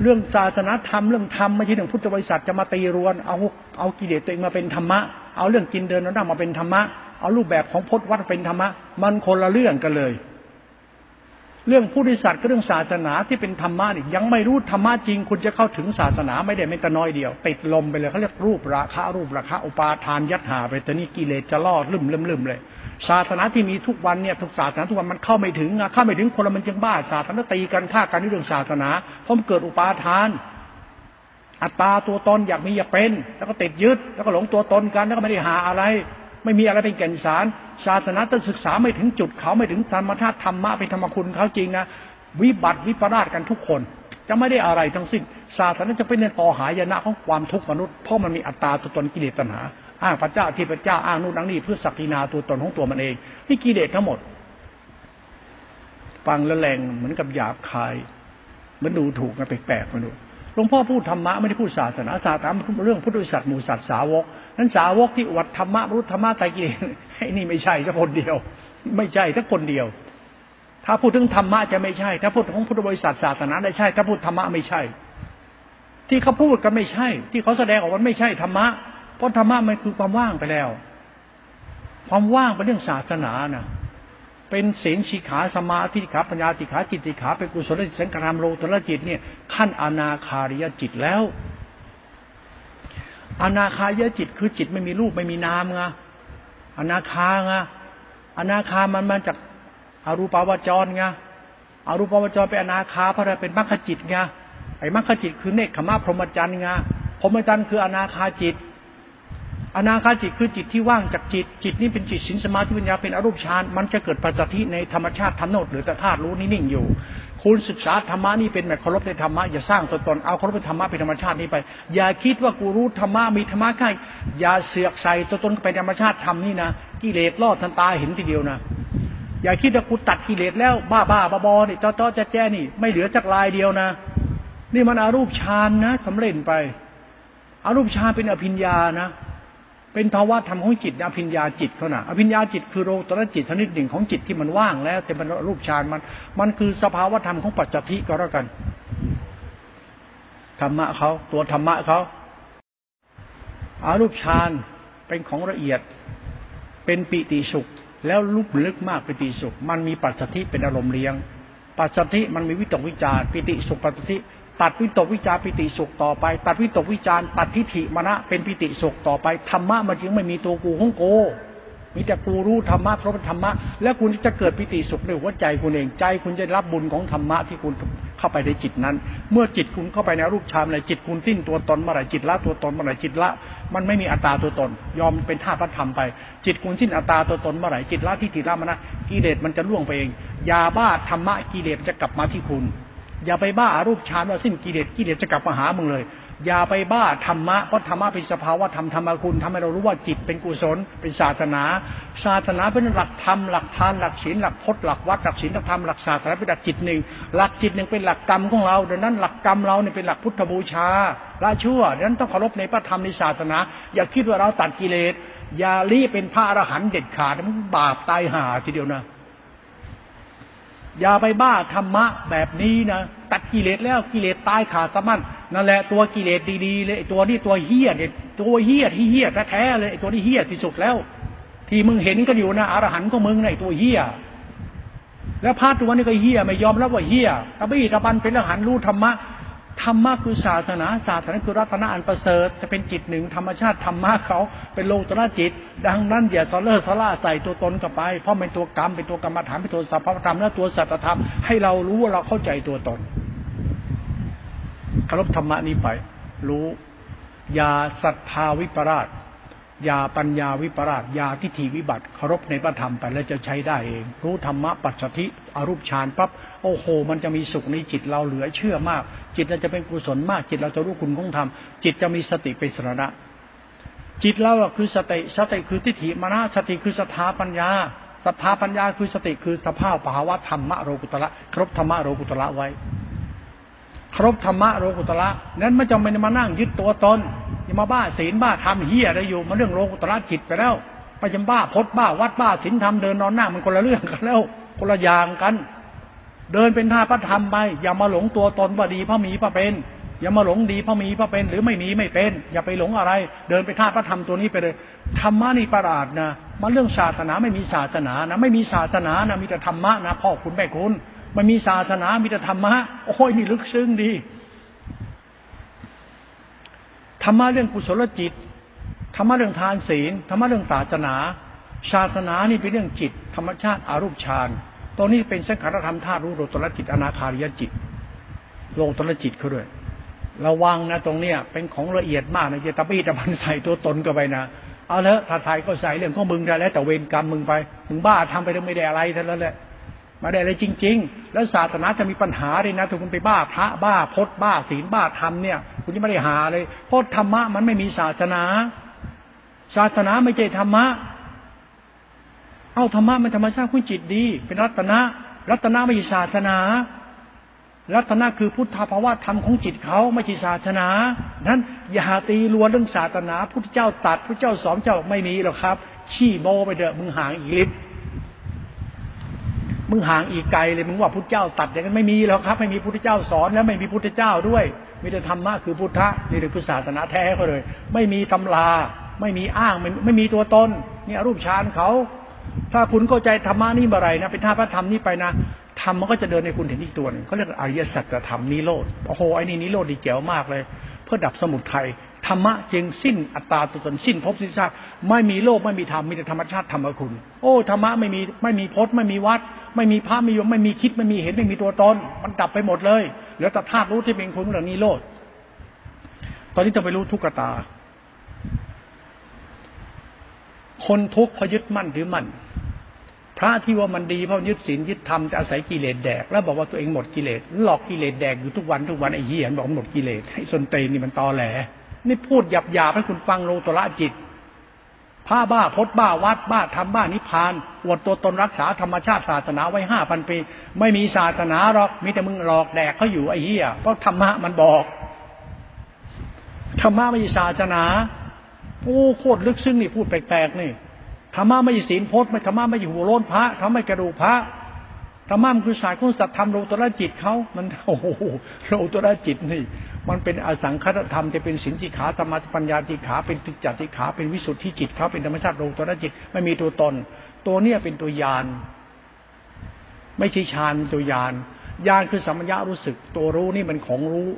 เรื่องศาสนาธรรมเรื่องธรรมไม่ใช่เรื่องพุทธบริษัทจะมาตีรวน เอาเอากิเลสตัวเองมาเป็นธรรมะ เอาเรื่องกินเดินนั่งมาเป็นธรรมะ เอารูปแบบของพจน์วัดเป็นธรรมะ มันคนละเรื่องกันเลย เรื่องผู้ดิสัตว์ก็เรื่องศาสนาที่เป็นธรรมะนี่ยังไม่รู้ธรรมะจริง คุณจะเข้าถึงศาสนาไม่ได้ไม่แต่น้อยเดียว ติดลมไปเลยเขาเรียกรูปราคะรูปราคะอุปาทานยัดหาไปแต่นี่กิเลสจะล่อลืมลืมลืมเลย ศาสนาที่มีทุกวันเนี่ยทุกศาสนาทุกวันมันเข้าไม่ถึงอะเข้าไม่ถึงคนละมันจึงบ้าศาสนาตีกันฆ่ากันในเรื่องศาสนาเพราะมันเกิดอุปาทานอัตตาตัวตนอยากมีอยากเป็น แล้วก็ติดยึด แล้วก็หลงตัวตนกัน แล้วก็ไม่ได้หาอะไร ไม่มีอะไรเป็นแก่นสาร ศาสนาต้องศึกษาไม่ถึงจุดเขาไม่ถึงธรรมธาตุธรรมะเป็นธรรมคุณเขาจริงนะวิบัติวิปราชกันทุกคน จะไม่ได้อะไรทั้งสิ้น ศาสนาจะเป็นในต่อหายนะของความทุกข์มนุษย์เพราะมันมีอัตตาตัวตนกิเลสตัณหาอ้างพระเจ้าที่พระเจ้าอ้างนู่นอ้างนี่เพื่อศักดินาตัวตนของตัวมันเองนี่กิเลสทั้งหมด ฟังแล้วแรงเหมือนกับหยาบคายมือนดูถูกกันแปลกๆมาดู ลวงพ่อพูดธรรมะไม่ได้พูดศาสนาศาสนาเรื่องพุทธศาสนาหมู่สัตว์สาวกนั้นสาวกที่วัดธรรมะรู้ธรรมะไตรกิเลสไอ้นี่ไม่ใช่สักคนเดียว ไม่ใช่สักคนเดียว ถ้าพูดถึงธรรมะจะไม่ใช่ ถ้าพูดถึงพุทธบริษัทศาสนาได้ใช่ ถ้าพูดธรรมะไม่ใช่ ที่เขาพูดก็ไม่ใช่ ที่เขาแสดงออกว่าไม่ใช่ธรรมะเพราะธรรมะมันคือความว่างไปแล้ว ความว่างเป็นเรื่องศาสนานะ เป็นศีลสีขาสมาธิขาปัญญาติขาจิตติขาเป็นกุศลจิตสังขารามโลตระจิตเนี่ยขั้นอนาคาริยจิตแล้ว อนาคาริยจิตคือจิตไม่มีรูปไม่มีนามไงอนาคาไงอนาคามันมาจากอารูปาวจรไงอารูปาวจรเป็นอนาคาเพราะอะเป็นมรรคจิตไงไอ้มรรคจิตคือเนคขมาพรหมจรรย์ไงพรหมจรรย์คืออนาคาจิต อนาคาจิตคือจิตที่ว่างจากจิต จิตนี้เป็นจิตสินสมาธิปัญญาเป็นอรูปฌานมันจะเกิดปัจจัยในธรรมชาติธรรมโนดหรือแต่ธาตุรู้นิ่งอยู่ คุณศึกษาธรรมะนี่เป็นแบบเคารพในธรรมะอย่าสร้างตัวตนเอาเคารพในธรรมะเป็นธรรมชาตินี้ไป อย่าคิดว่ากูรู้ธรรมะมีธรรมะใกล้อย่าเสือกใส่ตัวตนไปธรรมชาติธรรมนี่นะกิเลสลอดทันตาเห็นทีเดียวนะอย่าคิดว่ากูตัดกิเลสแล้วบ้าบ้าบอบอนี่จ้อจ้อแจ๊แจ๊นี่ไม่เหลือจักลายเดียวนะ นี่มันอารูปฌานนะสำเร็จไปอารูปฌานเป็นอภิญญานะ เป็นภาวะธรรมของจิตอภิญญาจิตเขานะอภิญญาจิตคือโลตระจิตชนิดหนึ่งของจิตที่มันว่างแล้ว แต่เป็นรูปฌานมัน มันคือสภาวะธรรมของปัจจัติก็แล้วกันธรรมะเขาตัวธรรมะเขาอารูปฌานเป็นของละเอียด เป็นปิติสุข แล้วลุกลึกมากปิติสุข มันมีปัจจทิเป็นอารมณ์เลี้ยง ปัจจทิมันมีวิตกวิจารปิติสุขปัจจทิ ตัดวิตกวิจารปิติสุขต่อไป ตัดวิตกวิจารตัดทิฏฐิมณะเป็นปิติสุขต่อไปธรรมะมันจึงไม่มีตัวกูของโกมีแต่กูรู้ธรรมะเพราะธรรมะ แล้วคุณจะเกิดปิติสุขในหัวใจคุณเองใจ คุณจะรับบุญของธรรมะที่คุณเข้าไปในจิตนั้น เมื่อจิตคุณเข้าไปในรูปฌานเลยจิตคุณสิ้นตัวตนเมื่อไหร่จิตละตัวตนเมื่อไหร่จิตละ มันไม่มีอัตตาตัวตน ยอมเป็นธาตุพระธรรมไป จิตคุณสิ้นอัตตาตัวตนเมื่อไหร่จิตละที่ติละมันนะกิเลสมันจะล่วงไปเองยาบ้าธรรมะกิเลสจะกลับมาที่คุณ อย่าไปบ้าอารูปฌานว่าสิ้นกิเลสกิเลสจะกลับมาหามึงเลย อย่าไปบ้าธรรมะเพราะธรรมะเป็นสภาวะธรรมธรรมคุณทำให้เรารู้ว่าจิตเป็นกุศล เป็นศาสนา ศาสนาเป็นหลักธรรมหลักทานหลักศีลหลักพจน์หลักวัดหลักศีลหลักธรรมหลักศาสนาเป็นหลักจิตหนึ่งหลักจิตหนึ่งเป็นหลักกรรมของเราดังนั้นหลักกรรมเราเนี่ยเป็นหลักพุทธบูชาละชั่วดังนั้นต้องเคารพในพระธรรมในศาสนา อย่าคิดว่าเราตัดกิเลสอย่ารีเป็นพระอรหันต์เด็ดขาดมันบาปตายหาทีเดียวนะ อย่าไปบ้าธรรมะแบบนี้นะตัดกิเลสแล้วกิเลสตายขาดสะมันนั่นแหละตัวกิเลสดีๆเลยตัวนี้ตัวเฮี้ยเนี่ยตัวเฮี้ยที่เฮี้ยแท้ๆเลยตัวนี้เฮี้ยที่สุดแล้ว ที่มึงเห็นกันอยู่นะอรหันต์ของมึงในตัวเฮี้ยแล้วพระตัวนี้ก็เฮี้ยไม่ยอมรับว่าเฮี้ยตะบี้ตะบันเป็นอรหันต์รู้ธรรมะ ธรรมะคือศาสนาศาสนาคือรัตนะอันประเสริฐจะเป็นจิตหนึ่งธรรมชาติธรรมะเขาเป็นโลตระจิต ดังนั้นอย่าสเลอร์ซล่าใส่ตัวตนกับไป เพราะเป็นตัวกรรมเป็นตัวกรรมฐานเป็นตัวสัพพธรรมและตัวสัตธรรมให้เรารู้ว่าเราเข้าใจตัวตนคารพธรรมะนี้ไป รู้อย่าศรัทธาวิปราช ยาปัญญาวิปราชยาทิฏฐิวิบัติเคารพในพระธรรมไปแล้วจะใช้ได้เอง รู้ธรรมะปัจจทิอรูปฌานปั๊บโอ้โห มันจะมีสุขในจิตเราเหลือเชื่อมาก จิตเราจะเป็นกุศลมาก จิตเราจะรู้คุณของธรรมจิตจะมีสติเป็นสรณะ จิตเราคือสติสติคือทิฏฐิมรณะสติคือสถาปัญญาสถาปัญญาคือสติคือสภาพภาวะธรรมะโรกุตระครบธรรมะโรกุตระไว้ ครบธรรมะโลกุตระนั้นไม่จำเป็นมานั่งยึดตัวตนอย่ามาบ้าศีลบ้าทำเฮียอะไรอยู่มาเรื่องโลกุตระจิตไปแล้วไปจำบ้าพดบ้าวัดบ้าศีลธรรมเดินนอนหน้ามันคนละเรื่องกันแล้ว คนละอย่างกัน เดินเป็นท่าพระธรรมไปอย่ามาหลงตัวตนว่าดีพระมีพระเป็น อย่ามาหลงดีพระมีพระเป็น หรือไม่มีไม่เป็น อย่าไปหลงอะไร เดินไปท่าพระธรรมตัวนี้ไปเลยธรรมะนี่ประหลาดนะมันเรื่องศาสนาไม่มีศาสนานะไม่มีศาสนานะมีแต่ธรรมะนะพ่อคุณแม่คุณ ไม่มีศาสนา มีแต่ธรรมะ โอ้ยนี่ลึกซึ้งดี ธรรมะเรื่องกุศลจิต ธรรมะเรื่องทานศีล ธรรมะเรื่องศาสนา ศาสนานี่เป็นเรื่องจิต ธรรมชาติอารูปฌานตรงนี้เป็นสังขารธรรมธาตุรู้โลตรจิต อนาคาริยจิต โลตรจิตเขาด้วย ระวังนะตรงเนี้ย เป็นของละเอียดมากนะจะตะปีตะพันใส่ตัวตนก็ไปนะเอาละถ้าไทยก็ใส่เรื่องของมึงได้แล้ว แต่เวรกรรมมึงไป มึงบ้าทำไปแล้วไม่ได้อะไรท่านแล้วแหละ มาได้อะไรจริง ๆ แล้วศาสนาจะมีปัญหาเลยนะถ้าคุณไปบ้าพระบ้าพดบ้าศีลบ้าธรรมเนี่ย คุณจะไม่ได้หาเลยเพราะธรรมะมันไม่มีศาสนา ศาสนาไม่ใช่ธรรมะ เอาธรรมะมันธรรมชาติคุณจิตดี เป็นรัตนะรัตนะไม่ใช่ศาสนา รัตนะคือพุทธภาวะธรรมของจิตเขาไม่ใช่ศาสนานั้นอย่าตีลวนเรื่องศาสนา พุทธเจ้าตัด พุทธเจ้าสอนเจ้าไม่มีหรอกครับ ขี้โมไปเด้อมึงห่างอีลิบ มึงห่างอีกไกลเลยมึงว่าพุทธเจ้าตัดอย่างนั้นไม่มีแล้วครับ ไม่มีพุทธเจ้าสอนแล้วไม่มีพุทธเจ้าด้วย มีแต่ธรรมะคือพุทธะนี่คือศาสนาแท้เขาเลย ไม่มีตำราไม่มีอ้างไม่ไม่มีตัวตนนี่รูปฌานเขา ถ้าคุณเข้าใจธรรมะนี่เมื่อไรนะเป็นท่าพระธรรมนี่ไปนะธรรมมันก็จะเดินในคุณเห็นอีกตัวนึงเขาเรียกอริยสัจธรรมนิโรธโอ้โหไอ้นี่นิโรธดีเจ๋วมากเลย พื่อดับสมุทัยธรรมะจึงสิ้นอัตตาตัวตนสิ้นภพสิ้นชาติไม่มีโลกไม่มีธรรมมีแต่ธรรมชาติธรรมคุณ โอ้ธรรมะไม่มีไม่มีพจน์ไม่มีวัด ไม่มีพระไม่ยมไม่มีคิดไม่มีเห็นไม่มีตัวตนมันดับไปหมดเลยเหลือแต่ธาตุรู้ที่เป็นคุณเหล่านี้โลดตอนนี้ต้องไปรู้ทุกขตา คนทุกข์พยึดมั่นถือมั่น พระที่ว่ามันดีเพราะยึดศีลยึดธรรมจะอาศัยกิเลสแดก แล้วบอกว่าตัวเองหมดกิเลสหลอกกิเลสแดกอยู่ทุกวันทุกวันไอ้เหี้ยบอกหมดกิเลสให้สนเตนนี่มันตอแหลนี่พูดหยาบหยาบให้คุณฟังโลตระจิตผ้าบ้าพดบ้าวัดบ้าทำบ้านิพพานอวดตัวตนรักษาธรรมชาติศาสนาไว้ห้าพันปี ไม่มีศาสนาหรอกมีแต่มึงหลอกแดกเขาอยู่ไอ้เหี้ยเพราะธรรมะมันบอกธรรมะไม่ใช่ศาสนาโอ้โคตรลึกซึ้งนี่พูดแปลกๆนี่ ธรรมะไม่ใช่ศีลพจน์ไม่ธรรมะไม่ใช่หัวโล้นพระธรรมะไม่กระดูกพระธรรมะมันคือสายของสัตธรรมโลตระจิตเขามันโอ้โหโลตระจิตนี่ มันเป็นอสังคตธรรมจะเป็นสินติขาธรรมะปัญญาติขาเป็นติจติขาเป็นวิสุทธิจิตเขาเป็นธรรมชาติโลตระจิตไม่มีตัวตน ตัวเนี้ยเป็นตัวยาน ไม่ใช่ฌานตัวยานญาณคือสัมมญารู้สึก ตัวรู้นี่มันของรู้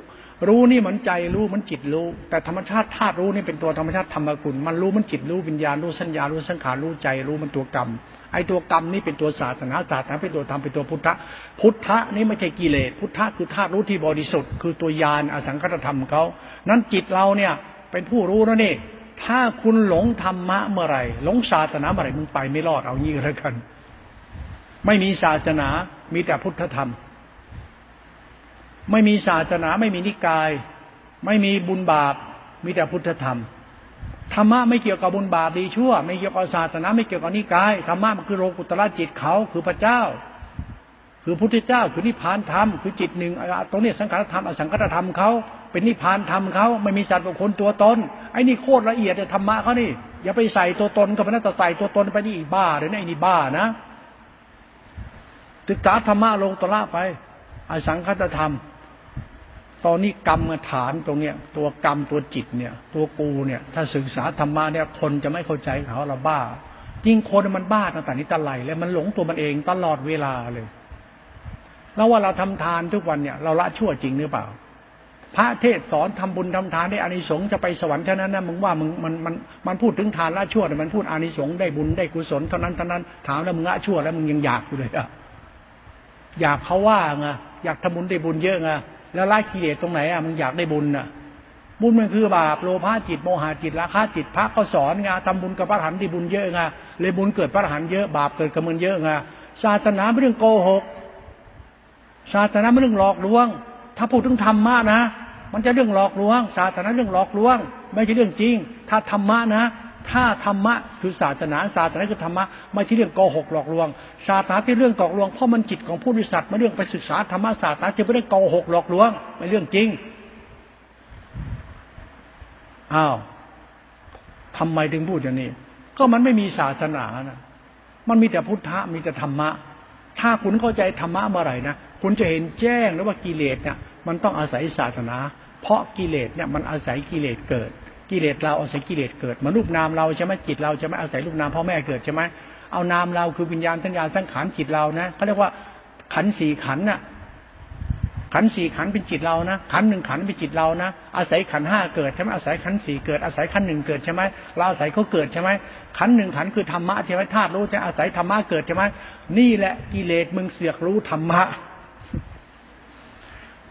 รู้นี่เหมือนใจรู้เหมันจิตรู้ แต่ธรรมชาติธาตุรู้นี่เป็นตัวธรรมชาติธรรมกุลมันรู้มันจิตรู้วิญญาณรู้สัญญารู้สังขารรู้ใจรู้มันตัวกรรมไอ้ตัวกรรมนี่เป็นตัวศาสนาศาสนาเป็นตัวธรรมเป็นตัวพุทธะพุทธะนี่ไม่ใช่กิเลสพุทธะคือธาตุรู้ที่บริสุทธิ์คือตัวยานอสังคตธรรมเขานั้นจิตเราเนี่ยเป็นผู้รู้แล้วนี่ถ้าคุณหลงธรรมะเมื่อไหร่หลงศาสนาเมื่อไหร่มึงไปไม่รอดเอางี้แล้วกัน ไม่มีศาสนามีแต่พุทธธรรม ไม่มีศาสนาไม่มีนิกาย ไม่มีบุญบาป มีแต่พุทธธรรมธรรมะไม่เกี่ยวกับบุญบาปดีชั่ว ไม่เกี่ยวกับศาสนาไม่เกี่ยวกับนิกายธรรมะมันคือโลกุตระจิตเขาคือพระเจ้า คือพุทธเจ้าคือนิพพานธรรมคือจิตหนึ่งตรงนี้สังขารธรรมอสังขารธรรมเขาเป็นนิพพานธรรมเขาไม่มีสัตว์บุคคลตัวตนไอ้นี่โคตรละเอียดธรรมะเขานี่อย่าไปใส่ตัวตนกับพระนัตใส่ตัวตนไปนี่อีบ้าเลยนะไอ้นี่บ้านะศึกษาธรรมะลงตระไปอสังคตธรรม ตอนนี้กรรมฐานตรงเนี้ยตัวกรรมตัวจิตเนี่ย ตัวกูเนี่ย ถ้าศึกษาธรรมะเนี่ยคนจะไม่เข้าใจเขาเราบ้าจริงคนมันบ้าตั้งแต่นี้ตะไลแล้วมันหลงตัวมันเองตลอดเวลาเลย แล้วว่าเราทำทานทุกวันเนี่ย เราละชั่วจริงหรือเปล่า พระเทศสอนทำบุญทำทานได้อานิสงส์จะไปสวรรค์เท่านั้นนะมึงว่ามึงมันมันมันพูดถึงทานละชั่วแต่มันพูดอานิสงส์ได้บุญได้กุศลเท่านั้นเท่านั้นถามแล้วมึงละชั่วแล้วมึงยังอยากอยู่เลยอะอยากเขาว่าไงอยากทำบุญได้บุญเยอะไง แล้วละกิเลสตรงไหนอะมึงอยากได้บุญอะ บุญมันคือบาปโลภะจิตโมหะจิตราคะจิตพระก็สอนไงทำบุญกับพระหันที่บุญเยอะไงเลยบุญเกิดพระหันเยอะบาปเกิดกับมันเยอะไงศาสนาไม่เรื่องโกหกศาสนาไม่เรื่องหลอกลวง ถ้าพูดถึงธรรมะนะมันจะเรื่องหลอกลวง ศาสนาเรื่องหลอกลวง ไม่ใช่เรื่องจริง ถ้าธรรมะนะ ถ้าธรรมะคือศาสนาศาสนาคือธรรมะไม่ที่เรื่องโกหกหลอกลวง ศาสนาที่เรื่องกอกลวงเพราะมันจิตของผู้บริษัทมาเรื่องไปศึกษาธรรมะศาสนาจะไม่ได้โกหกหลอกลวงไม่เรื่องจริงอ้าวทำไมถึงพูดอย่างนี้ ก็มันไม่มีศาสนานะมันมีแต่พุทธะมีแต่ธรรมะ ถ้าคุณเข้าใจธรรมะเมื่อไหร่นะคุณจะเห็นแจ้งแล้วว่ากิเลสเนี่ยมันต้องอาศัยศาสนา เพราะกิเลสเนี่ยมันอาศัยกิเลสเกิด กิเลสเราอาศัยกิเลสเกิดมันรูปนามเราใช่ไหมจิตเราจะไม่อาศัยรูปนามพ่อแม่เกิดใช่ไหมเอานามเราคือวิญญาณทัญญาสังขารจิตเรานะเขาเรียกว่าขันสี่ขันน่ะขันสี่ขันเป็นจิตเรานะขันหนึ่งขันเป็นจิตเรานะอาศัยขันห้าเกิดใช่ไหมอาศัยขันสี่เกิดอาศัยขันหนึ่งเกิดใช่ไหมเราอาศัยเขาเกิดใช่ไหมขันหนึ่งขันคือธรรมะใช่ไหมธาตุรู้จะอาศัยธรรมะเกิดใช่ไหมนี่แหละกิเลสมึงเสือกรู้ธรรมะ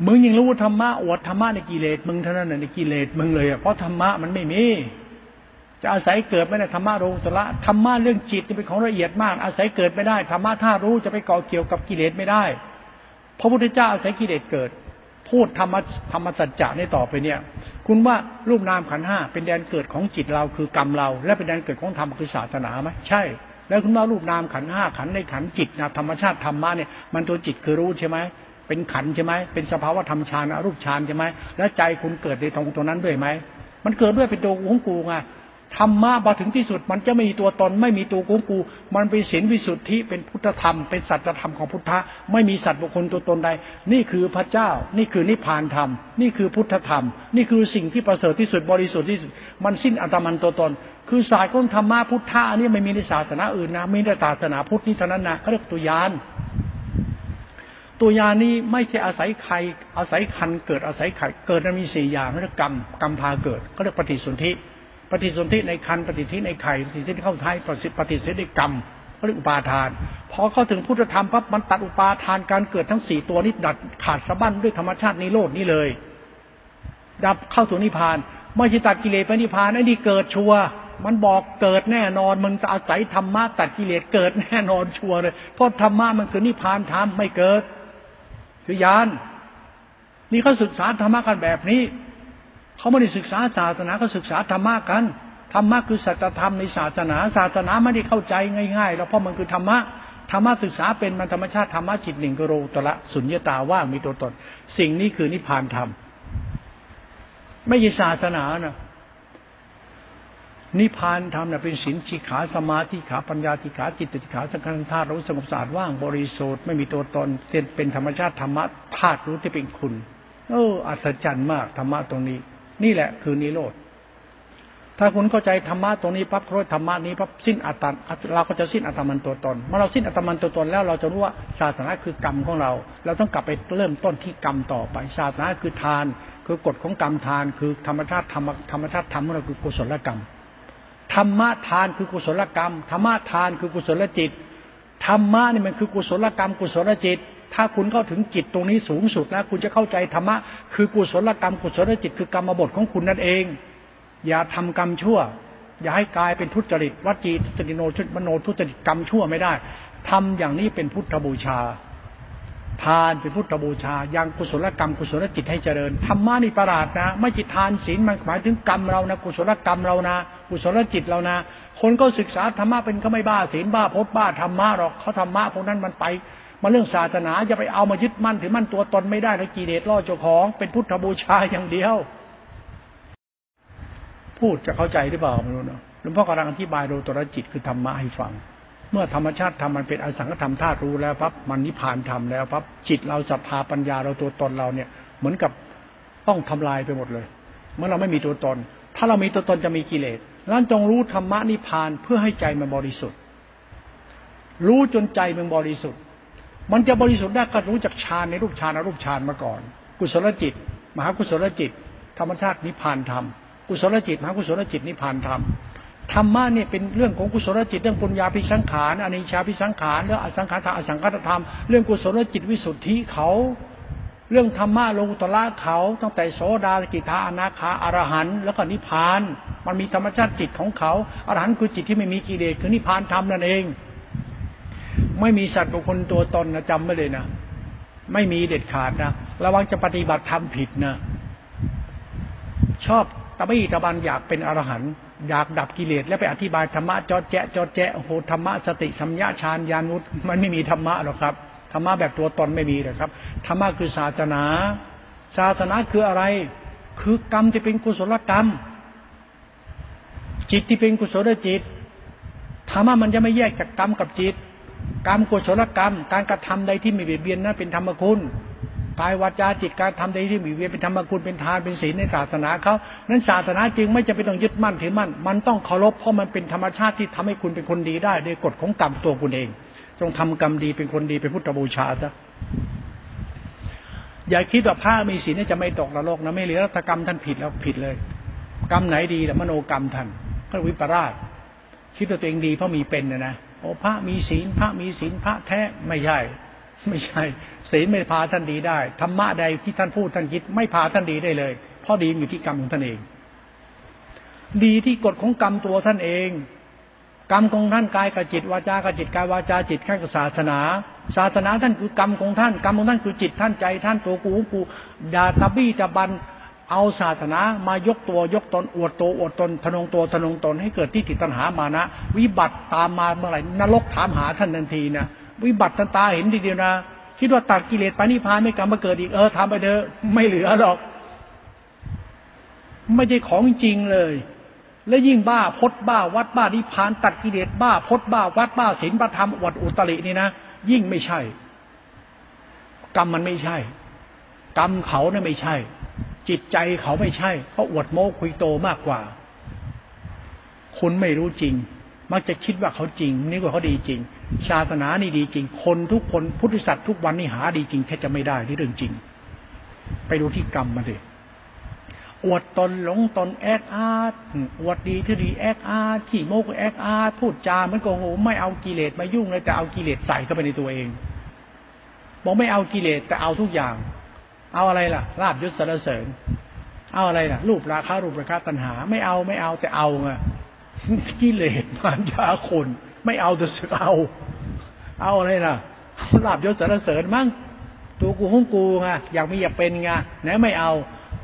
มึงยังรู้ธรรมะอวดธรรมะในกิเลสมึงเท่านั้นในกิเลสมึงเลยเพราะธรรมะมันไม่มีจะอาศัยเกิดไม่ได้ธรรมะรู้ตละธรรมะเรื่องจิตเป็นของละเอียดมาก อาศัยเกิดไม่ได้ธรรมะถ้ารู้จะไปก่อเกี่ยวกับกิเลสไม่ได้ พระพุทธเจ้าอาศัยกิเลสเกิด พูดธรรมะธรรมสัจจะในต่อไปเนี่ย คุณว่ารูปนามขันห้าเป็นแดนเกิดของจิตเราคือกรรมเรา และเป็นแดนเกิดของธรรมคือศาสนาไหมใช่ แล้วคุณว่ารูปนามขันห้าขันในขันจิตนะธรรมชาติธรรมะเนี่ยมันตัวจิตคือรู้ใช่ไหม เป็นขันใช่ไหมเป็นสภาวะธรรมฌานอรูปฌานใช่ไหมแล้วใจคุณเกิดในตรงตรงนั้นด้วยไหมมันเกิดด้วยเป็นตัวของกูไงธรรมะมาถึงที่สุดมันจะไม่มีตัวตนไม่มีตัวกูกู มันเป็นศีลวิสุทธิเป็นพุทธธรรม เป็นสัจธรรมของพุทธะไม่มีสัตว์บุคคลตัวตนใด นี่คือพระเจ้า นี่คือนิพพานธรรม นี่คือพุทธธรรม นี่คือสิ่งที่ประเสริฐที่สุดบริสุทธิ์ที่สุด มันสิ้นอัตมันตัวตน คือสายของธรรมะพุทธะนี่ไม่มีในศาสนาอื่นนะมีแต่ศาสนาพุทธนี่เท่านั้นนะเขาเรียกตัวยาน ตัวยานี้ไม่ใช่อาศัยใครอาศัยคันเกิดอาศัยไข่เกิดมันมีสี่อย่างเรียกกรรมกรรมพาเกิดก็เรียกปฏิสนธิปฏิสนธิในคันปฏิสนธิในไข่ปฏิสนธิเข้าท้ายปฏิปฏิสนธิในกรรมก็เรียกอุปาทาน พอเข้าถึงพุทธธรรมปั๊บมันตัดอุปาทานการเกิดทั้งสี่ตัวนี้ดัดขาดสะบั้นด้วยธรรมชาตินิโรดนี้เลย ดับเข้าถึงนิพพานไม่ใช่ตัดกิเลสไปนิพพานไอ้นี่เกิดชัวมันบอกเกิดแน่นอนมึงจะอาศัยธรรมะตัดกิเลสเกิดแน่นอนชัวเลยเพราะธรรมะมันคือนิพพานธรรมไม่เกิด คือยาน นี่เขาศึกษาธรรมะกันแบบนี้ เขาไม่ได้ศึกษาศาสนาเขาศึกษาธรรมะกันธรรมะคือสัจธรรมในศาสนา ศาสนาไม่ได้เข้าใจง่ายๆแล้วเพราะมันคือธรรมะธรรมะศึกษาเป็นมันธรรมชาติธรรมะจิตหนึ่งกโรตละสุญญตาว่างมีตัวตน สิ่งนี้คือนิพพานธรรม ไม่ใช่ศาสนานะ นิพพานธรรมเนี่ยเป็นศีลชิขาสมาธิขาปัญญาทิขาจิตติขาสังขารธาตุรู้สงบสะอาดว่างบริสุทธิ์ไม่มีตัวตนเป็นธรรมชาติธรรมะธาตุรู้ที่เป็นคุณโอ้อัศจรรย์มากธรรมะตรงนี้ นี่แหละคือนิโรธถ้าคุณเข้าใจธรรมะตรงนี้ปั๊บโรยธรรมะนี้ปั๊บสิ้นอัตตาเราก็จะสิ้นอัตมันตัวตนเมื่อเราสิ้นอัตมันตัวตนแล้วเราจะรู้ว่าศาสนาคือกรรมของเรา เราต้องกลับไปเริ่มต้นที่กรรมต่อไปศาสนาคือทาน คือกฎของกรรมทาน คือธรรมชาติธรรมธรรมชาติธรรมของเราคือกุศลกรรม ธรรมะทานคือกุศลกรรมธรรมะทานคือกุศลจิตธรรมะนี่มันคือกุศลกรรม กุศลจิต ถ้าคุณเข้าถึงจิตตรงนี้สูงสุดแล้วคุณจะเข้าใจธรรมะคือกุศลกรรม กุศลจิต คือกรรมบทของคุณนั่นเอง อย่าทำกรรมชั่ว อย่าให้กายเป็นทุจริตวัจีทุจริตโนชุมโนทุจริตกรรมชั่วไม่ได้ทำอย่างนี้เป็นพุทธบูชา ทานเป็นพุทธบูชา ยังกุศลกรรมกุศลจิตให้เจริญธรรมะนี่ประหลาดนะ ไม่จิตทานศีลมันหมายถึงกรรมเรานะ กุศลกรรมเรานะ กุศลจิตเรานะ คนก็ศึกษาธรรมะเป็นเขาไม่บ้าศีลบ้าพจน์บ้าธรรมะหรอกเขาธรรมะพวกนั้นมันไปมาเรื่องศาสนาจะไปเอามายึดมั่นถือมั่นตัวตนไม่ได้แล้วกิเลสล่อเจ้าของ เป็นพุทธบูชาอย่างเดียว พูดจะเข้าใจหรือเปล่าไม่รู้นะหลวงพ่อกำลังอธิบายโดยตรจิตคือธรรมะให้ฟัง เมื่อธรรมชาติธรรมมันเป็นอสังขธรรมธาตุรู้แล้วปั๊บมันนิพพานธรรมแล้วปั๊บจิตเราศรัทธาปัญญาเราตัวตนเราเนี่ย เหมือนกับต้องทำลายไปหมดเลย เมื่อเราไม่มีตัวตน ถ้าเรามีตัวตนจะมีกิเลสนั่นจงรู้ธรรมะนิพพานเพื่อให้ใจมันบริสุทธิ์ รู้จนใจมันบริสุทธิ์ มันจะบริสุทธิ์ได้ก็รู้จากฌานในรูปฌานอรูปฌานมาก่อน กุศลจิต มหากุศลจิต ธรรมชาตินิพพานธรรม กุศลจิตมหากุศลจิตนิพพานธรรม ธรรมะเนี่ยเป็นเรื่องของกุศลจิตเรื่องปุญญาพิสังขารอนิชาพิสังขารเรื่องอสังขารธรรมอสังขารธรรมเรื่องกุศลจิตวิสุทธิเขา เรื่องธรรมะโลกุตละเขา ตั้งแต่โสดาสกิทาอนาคาอรหันแล้วก็นิพพาน มันมีธรรมชาติจิตของเขาอรหันคือจิตที่ไม่มีกิเลสคือนิพพานธรรมนั่นเอง ไม่มีสัตว์บุคคลตัวตนนะจำไม่เลยนะไม่มีเด็ดขาดนะระวังจะปฏิบัติธรรมผิดนะชอบตะบี้ตะบันอยากเป็นอรหันต์ อยากดับกิเลสแล้วไปอธิบายธรรมะจอดแจะจอดแจะโอ้โหธรรมะสติสัมยาฌานญาณุตมันไม่มีธรรมะหรอกครับธรรมะแบบตัวตนไม่มีหรอกครับธรรมะคือศาสนา ศาสนาคืออะไร คือกรรมที่เป็นกุศลกรรม จิตที่เป็นกุศลจิตธรรมะมันจะไม่แยกจากกรรมกับจิต กรรมกุศลกรรม การกระทำใดที่ไม่เบียดเบียนนั้นเป็นธรรมคุณ กายวาจาจิตการทำใดที่มีเวียนเป็นธรรมคุณเป็นทานเป็นศีลในศาสนาเขานั้นศาสนาจึงไม่จะเป็นต้องยึดมั่นถือมั่น มันต้องเคารพเพราะมันเป็นธรรมชาติที่ทำให้คุณเป็นคนดีได้โดยกฎของกรรมตัวคุณเอง จงทำกรรมดีเป็นคนดีเป็นพุทธบูชาซะอย่าคิดว่าพระมีศีลจะไม่ตกนรกนะไม่เหลือรัตกรรมท่านผิดแล้วผิดเลย กรรมไหนดีแต่มโนกรรมท่านก็วิปราชคิดว่าตัวเองดีเพราะมีเป็นนะนะโอ้พระมีศีลพระมีศีลพระแท้ไม่ใช่ ไม่ใช่ศีลไม่พาท่านดีได้ธรรมะใดที่ท่านพูดท่านคิด ไม่พาท่านดีได้เลย เพราะดีอยู่ที่กรรมของท่านเอง ดีที่กฎของกรรมตัวท่านเอง กรรมของท่านกายกับจิตวาจากับจิตกายวาจาจิตแค่กับศาสนา ศาสนาท่านคือกรรมของท่าน กรรมของท่านคือจิตท่านใจท่านตัวกูกูดาตะบี้ตะบันเอาศาสนามายกตัวยกตนอวดตัวอวดตนทนงตัวทนงตนให้เกิดที่ติตัณหามานะ วิบัติตามมาเมื่อไหร่นรกถามหาท่านทันทีนะ วิบัติตาเห็นดีเดียวนะคิดว่าตัดกิเลสไปนิพพานไม่กลับมาเกิดอีกเออทำไปเถอะไม่เหลือหรอก ไม่ใช่ของจริงเลย และยิ่งบ้าพดบ้าวัดบ้านิพพาน ตัดกิเลสบ้าพดบ้าวัดบ้าศีลประธรรมอวดอุตรินี่นะยิ่งไม่ใช่ กรรมมันไม่ใช่ กรรมเขาเนี่ยไม่ใช่ จิตใจเขาไม่ใช่เขาอวดโม้คุยโตมากกว่า คุณไม่รู้จริง มักจะคิดว่าเขาจริงนี่ว่าเขาดีจริง ศาสนานี่ดีจริง คนทุกคนพุทธศาสตร์ทุกวันนี่หาดีจริงแค่จะไม่ได้ที่เรื่องจริง ไปดูที่กรรมมาเดิอวดตนหลงตนแอคอาร์ตอวดดีที่ดีแอคอาร์ตขี่โมกแอคอาร์ตพูดจามันโกงไม่เอากิเลสมายุ่งเลยแต่เอากิเลสใส่เข้าไปในตัวเองบอกไม่เอากิเลสแต่เอาทุกอย่าง เอาอะไรล่ะลาบยศสรรเสริญ เอาอะไรล่ะ รูปราคารูปราคาตัณหา ไม่เอาไม่เอาแต่เอาไงกิเลสมารยาคน ไม่เอาจะสึกเอา เอาอะไรล่ะลาบยศสรรเสริญมั้งตัวกูห้องกูไงอยากมีอยากเป็นไงไหนไม่เอา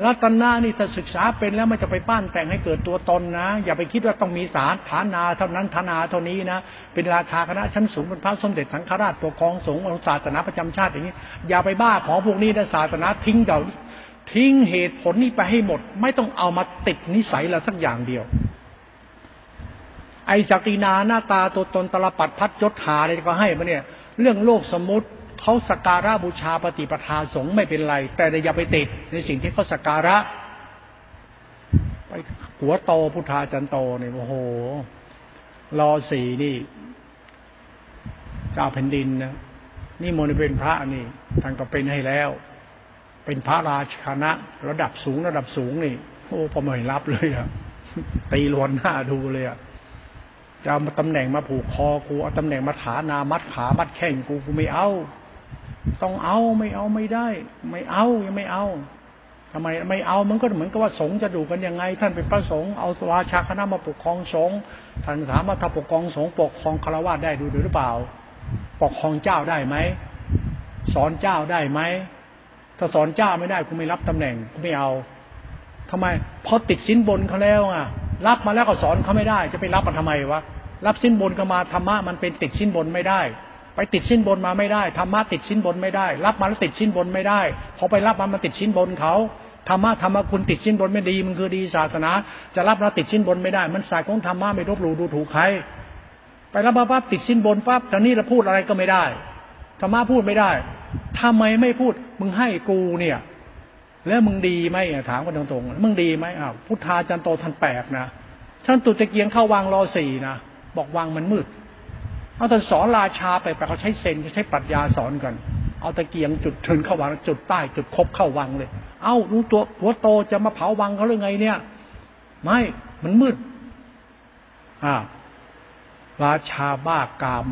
รัตนานี่ถ้าศึกษาเป็นแล้วมันจะไปปั้นแต่งให้เกิดตัวตนนะ อย่าไปคิดว่าต้องมีสารฐานาเท่านั้นฐานาเท่านี้นะ เป็นราชาคณะชั้นสูงเป็นพระสมเด็จสังฆราชปกครองสงฆ์ศาสนาประจำชาติอย่างนี้ อย่าไปบ้าของพวกนี้นะศาสนาทิ้งเดาทิ้งเหตุผลนี้ไปให้หมด ไม่ต้องเอามาติดนิสัยเราสักอย่างเดียว ไอจักีนาหน้าตาตัวตนตลปัดพัดยศหาอะไรก็ให้มาเนี่ย เรื่องโลกสมมติเขาสการะบูชาปฏิปทาสงไม่เป็นไร แต่อย่าไปติดในสิ่งที่เขาสการะ ไปหัวโตพุทธาจันโตเนี่ยโอ้โหรอสี่นี่เจ้าแผ่นดินนะนี่มนเป็นพระนี่ท่านก็เป็นให้แล้ว เป็นพระราชคณะระดับสูงระดับสูงนี่ โอ้พอไม่รับเลยอะตีลวนหน้าดูเลยอะ จะเอาตำแหน่งมาผูกคอกูเอาตำแหน่งมาฐานามัดขามัดแข้งกูกูไม่เอา ต้องเอาไม่เอาไม่ได้ ไม่เอายังไม่เอาทำไมไม่เอามันก็เหมือนกับว่าสงฆ์จะดูกันยังไง ท่านเป็นพระสงฆ์เอาสวาชาคณะมาปกครองสงฆ์ท่านถามว่าถ้าปกครองสงฆ์ปกครองคารวะได้ดูหรือเปล่า ปกครองเจ้าได้ไหมสอนเจ้าได้ไหมถ้าสอนเจ้าไม่ได้กูไม่รับตำแหน่งกูไม่เอาทำไมเพราะติดสินบนเขาแล้วอะ รับมาแล้วก็สอนเขาไม่ได้ จะไปรับมาทำไมวะรับสิ้นบนก็มาธรรมะมันเป็นติดสิ้นบนไม่ได้ ไปติดสิ้นบนมาไม่ได้ธรรมะติดสิ้นบนไม่ได้ รับมาแล้วติดสิ้นบนไม่ได้พอไปรับมามันติดสิ้นบนเขาธรรมะธรรมะคุณติดสิ้นบนไม่ดีมันคือดีศาสนา จะรับแล้วติดสิ้นบนไม่ได้ มันสายของธรรมะไม่รบหลู่ดูถูกใครไปรับมาปั๊บติดสิ้นบนปั๊บตอนนี้เราพูดอะไรก็ไม่ได้ธรรมะพูดไม่ได้ทำไมไม่พูดมึงให้กูเนี่ย แล้วมึงดีไหมถามกันตรงๆมึงดีไหมอ้าวพุทธาจันโตท่านแปลกนะท่านตุตะเกียงเข้าวางรอสี่นะบอกวางมันมืดเอาแต่สอนราชาไปไปเขาใช้เซนใช้ปรัชญาสอนกัน เอาตะเกียงจุดถึงเข้าวางจุดใต้จุดคบเข้าวังเลย เอ้ารู้ตัวหัวโตจะมาเผาวังเขาหรือไงเนี่ย ไม่มันมืด อ่าราชาบ้ากาม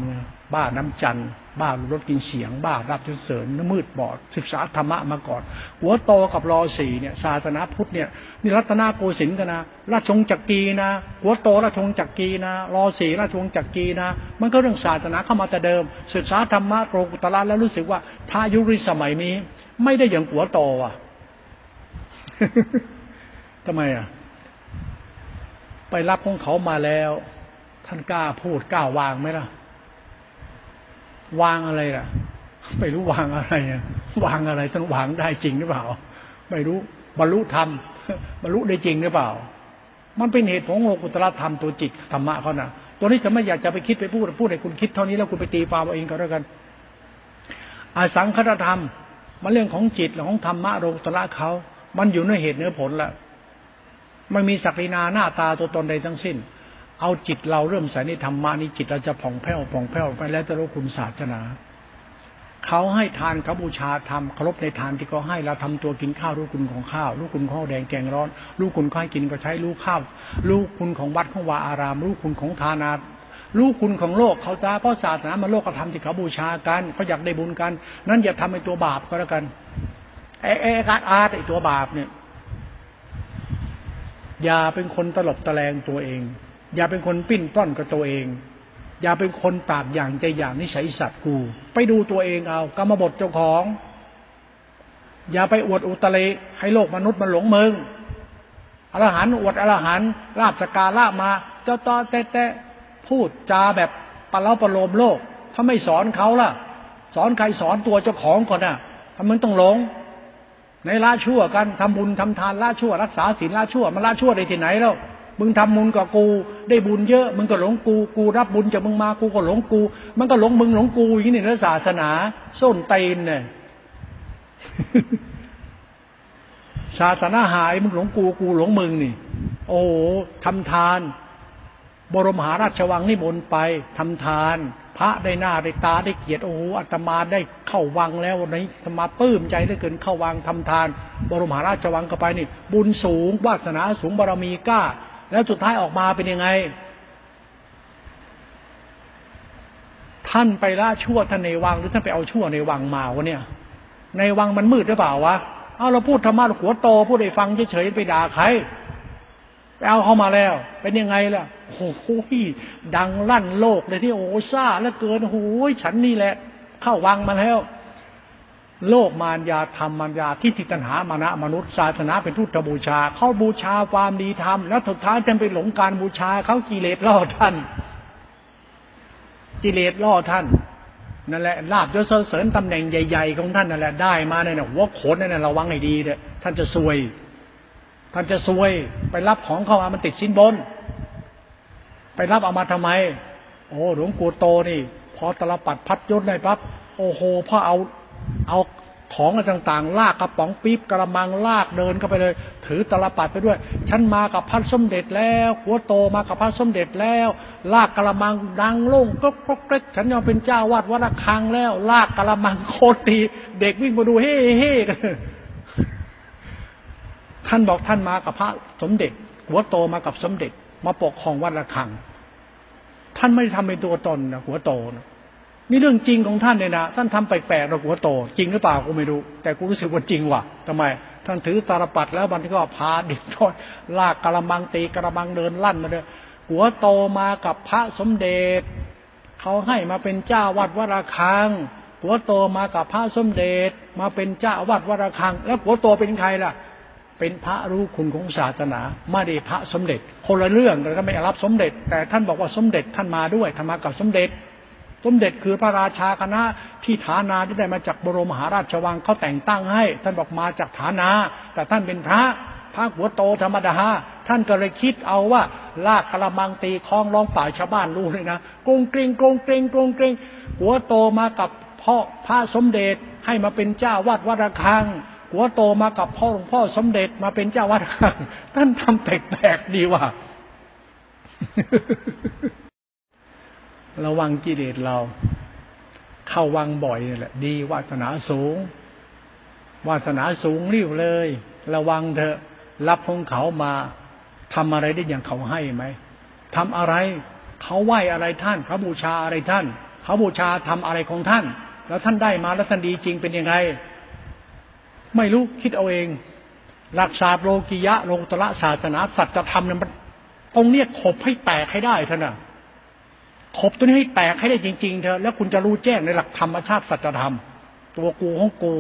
บ้าน้ำจันทร์ บ้ารถกินเสียง บ้ารับทุเสริญมืดบอด ศึกษาธรรมะมาก่อน หัวโตกับรอสีเนี่ยศาสนาพุทธเนี่ยนี่รัตนาโกสินกันนะราชงจักรีนะ หัวโตราชงจักรีนะรอสีราชงจักรีนะ มันก็เรื่องศาสนาเข้ามาแต่เดิม ศึกษาธรรมะโกกุตละแล้วรู้สึกว่าพระยุริสมัยนี้ ไม่ได้อย่างหัวโตอะทำไมอะ ไปรับของเขามาแล้ว ท่านกล้าพูดกล้าวางไหมล่ะ วางอะไรล่ะ ไม่รู้วางอะไรอะวางอะไรต้องวางได้จริงหรือเปล่า ไม่รู้บรรลุธรรมบรรลุได้จริงหรือเปล่า มันเป็นเหตุของโลกุตรธรรมตัวจิตธรรมะเขานะตัวนี้จะไม่อยากจะไปคิดไปพูดพูดให้คุณคิดเท่านี้แล้วคุณไปตีความเอาเองก็แล้วกันอาสังคตธรรม มันเรื่องของจิตเรื่อของธรรมะโลตระเขามันอยู่ในเหตุเนื้อผลละไม่มีศักดินาหน้าตาตัวตนใดทั้งสิ้น เอาจิตเราเริ่มใส่ในธรรมะนี้จิตเราจะผ่องแผ้วผ่องแผ้วไปแล้วจะรู้คุณศาสนาเขาให้ทานเขาบูชาทำเคารพในทานที่เขาให้เราทำตัวกินข้าวรู้คุณของข้าวรู้คุณข้าวแดงแกงร้อนรู้คุณข้าวกินก็ใช้รู้ข้าวรู้คุณของวัดของวาอาราม รู้คุณของทานารู้คุณของโลกเขาจ้าเพราะศาสนามันโลกกระทำที่เขาบูชากันเขาอยากได้บุญกัน นั้นอย่าทำเป็นตัวบาปก็แล้วกันไอ้ไอ้การอาร์ตไอ้ตัวบาปเนี่ย อย่าเป็นคนตลบตะแลงตัวเอง อย่าเป็นคนปิ้นต้อนกับตัวเอง อย่าเป็นคนปากอย่างใจอย่างนิสัยสัตว์กู ไปดูตัวเองเอากรรมบทเจ้าของ อย่าไปอวดอุตเลให้โลกมนุษย์มันหลงมึงอรหันอวดอรหันลาบสกาลาบมาเจ้าตอแต่แต่พูดจาแบบปะเล้าปะโลมโลก ถ้าไม่สอนเขาล่ะ สอนใครสอนตัวเจ้าของก่อนน่ะทำไมต้องหลง ในละชั่วกันทำบุญทำทานละชั่ว รักษาศีลละชั่วมันละชั่วได้ที่ไหนแล้ว มึงทำบุญกับกู ได้บุญเยอะ มึงก็หลงกู กูรับบุญจากมึงมา กูก็หลงกู มันก็หลงมึงหลงกูอย่างนี้ในศาสนาส้นเตนเนี่ยศาสนาหายมึงหลงกูกูหลงมึงนี่ โอ้ทำทาน บรมหาราชวังนิมนต์ไปทำทาน พระได้หน้าได้ตาได้เกียรติโอ้โหอาตมาได้เข้าวังแล้ววันนี้สมาปื้มใจได้เกินเข้าวังทำทาน บรมหาราชวังก็ไปนี่ บุญสูงวาสนาสูงบารมีกล้า แล้วสุดท้ายออกมาเป็นยังไง ท่านไปล่าชั่วท่านในวังหรือท่านไปเอาชั่วในวังมาวะเนี่ย ในวังมันมืดหรือเปล่าวะเอาเราพูดธรรมะหัวโตพูดให้ฟังเฉยๆไปด่าใครไปเอาเข้ามาแล้ว เป็นยังไงล่ะโอ้โหดังลั่นโลกเลยที่โอ้ซ่าแล้วเกินโอ้ยฉันนี่แหละ เข้าวังมาแล้ว โลกมารยาธรรมมารยาที่ติตัณหามานะมนุษย์ศาสนาเป็นทุตบูชา เขาบูชาความดีธรรม แล้วสุดท้ายท่านไปหลงการบูชาเขากิเลสล่อท่าน กิเลสล่อท่านนั่นแหละลาบยศเสริญตำแหน่งใหญ่ ๆ ของท่านนั่นแหละได้มาเนี่ยหัวโขนนั่นระวังให้ดีเถอะท่านจะซวย ท่านจะซวยไปรับของเข้ามามันติดสินบน ไปรับเอามาทำไม โอ้หลวงปู่โตนี่ พอตลปัดพัดยศได้ปั๊บโอ้โหพอเอา เอาของอะไรต่างๆ ลากกระป๋องปี๊บกระมังลากเดินเข้าไปเลย ถือตลปัดไปด้วย ฉันมากับพระสมเด็จแล้วหัวโตมากับพระสมเด็จแล้ว ลากกระมังดังโล่งก็ก็เกฉันยอมเป็นเจ้าวาดวัดระฆังแล้ว ลากกระมังโคตรตีเด็กวิ่งมาดูเฮ่เฮ่ท่านบอกท่านมากับพระสมเด็จ หัวโตมากับสมเด็จ มาปกครองวัดระฆัง ท่านไม่ทำเป็นตัวตนนะหัวโตนะ นี่เรื่องจริงของท่านเนี่ยนะท่านทำแปลกๆเราหัวโต จริงหรือเปล่ากูไม่รู้ แต่กูรู้สึกว่าจริงว่ะทำไม ท่านถือตาลปัดแล้วมันก็พาเด็กทอดลากกระมังตีกระมังเดินลั่นมาเลยหัวโตมากับพระสมเด็จเขาให้มาเป็นเจ้าวัดวราคัง หัวโตมากับพระสมเด็จ มาเป็นเจ้าวัดวราคัง แล้วหัวโตเป็นใครล่ะ เป็นพระรู้คุณของศาสนาไม่ได้พระสมเด็จ คนละเรื่องแต่ก็ไม่รับสมเด็จ แต่ท่านบอกว่าสมเด็จท่านมาด้วยธรรมากับสมเด็จ สมเด็จคือพระราชาคณะที่ฐานาที่ได้มาจากบรมมหาราชวังเขาแต่งตั้งให้ ท่านบอกมาจากฐานา แต่ท่านเป็นพระพระหัวโตธรรมดาท่านก็เลยคิดเอาว่า ลากกระมังตีคลองร้องป่าชาวบ้านรู้เลยนะกงกริงกงกริงกงกริงหัวโตมากับพ่อพระสมเด็จให้มาเป็นเจ้าวัดวัดระฆังหัวโตมากับพ่อหลวงพ่อสมเด็จมาเป็นเจ้าวัดระฆังท่านทำแปลกๆดีว่ะ ระวังกิเลสเรา เข้าวังบ่อยนี่แหละ ดีวาสนาสูง วาสนาสูงรีบเลย ระวังเถอะ รับของเขามาทำอะไรได้อย่างเขาให้ไหมทำอะไร เขาไหวอะไรท่าน เขาบูชาอะไรท่าน เขาบูชาทำอะไรของท่าน แล้วท่านได้มาแล้วท่านดีจริงเป็นยังไง ไม่รู้คิดเอาเอง หลักศาสตร์โลกิยะโลตระศาสนาสัจธรรมนี่มันตรงเนี้ยขบให้แตกให้ได้ท่านน่ะ ขบตัวนี้ให้แตกให้ได้จริง ๆ เถอะแล้วคุณจะรู้แจ้งในหลักธรรมชาติสัจธรรม ตัวกูของกู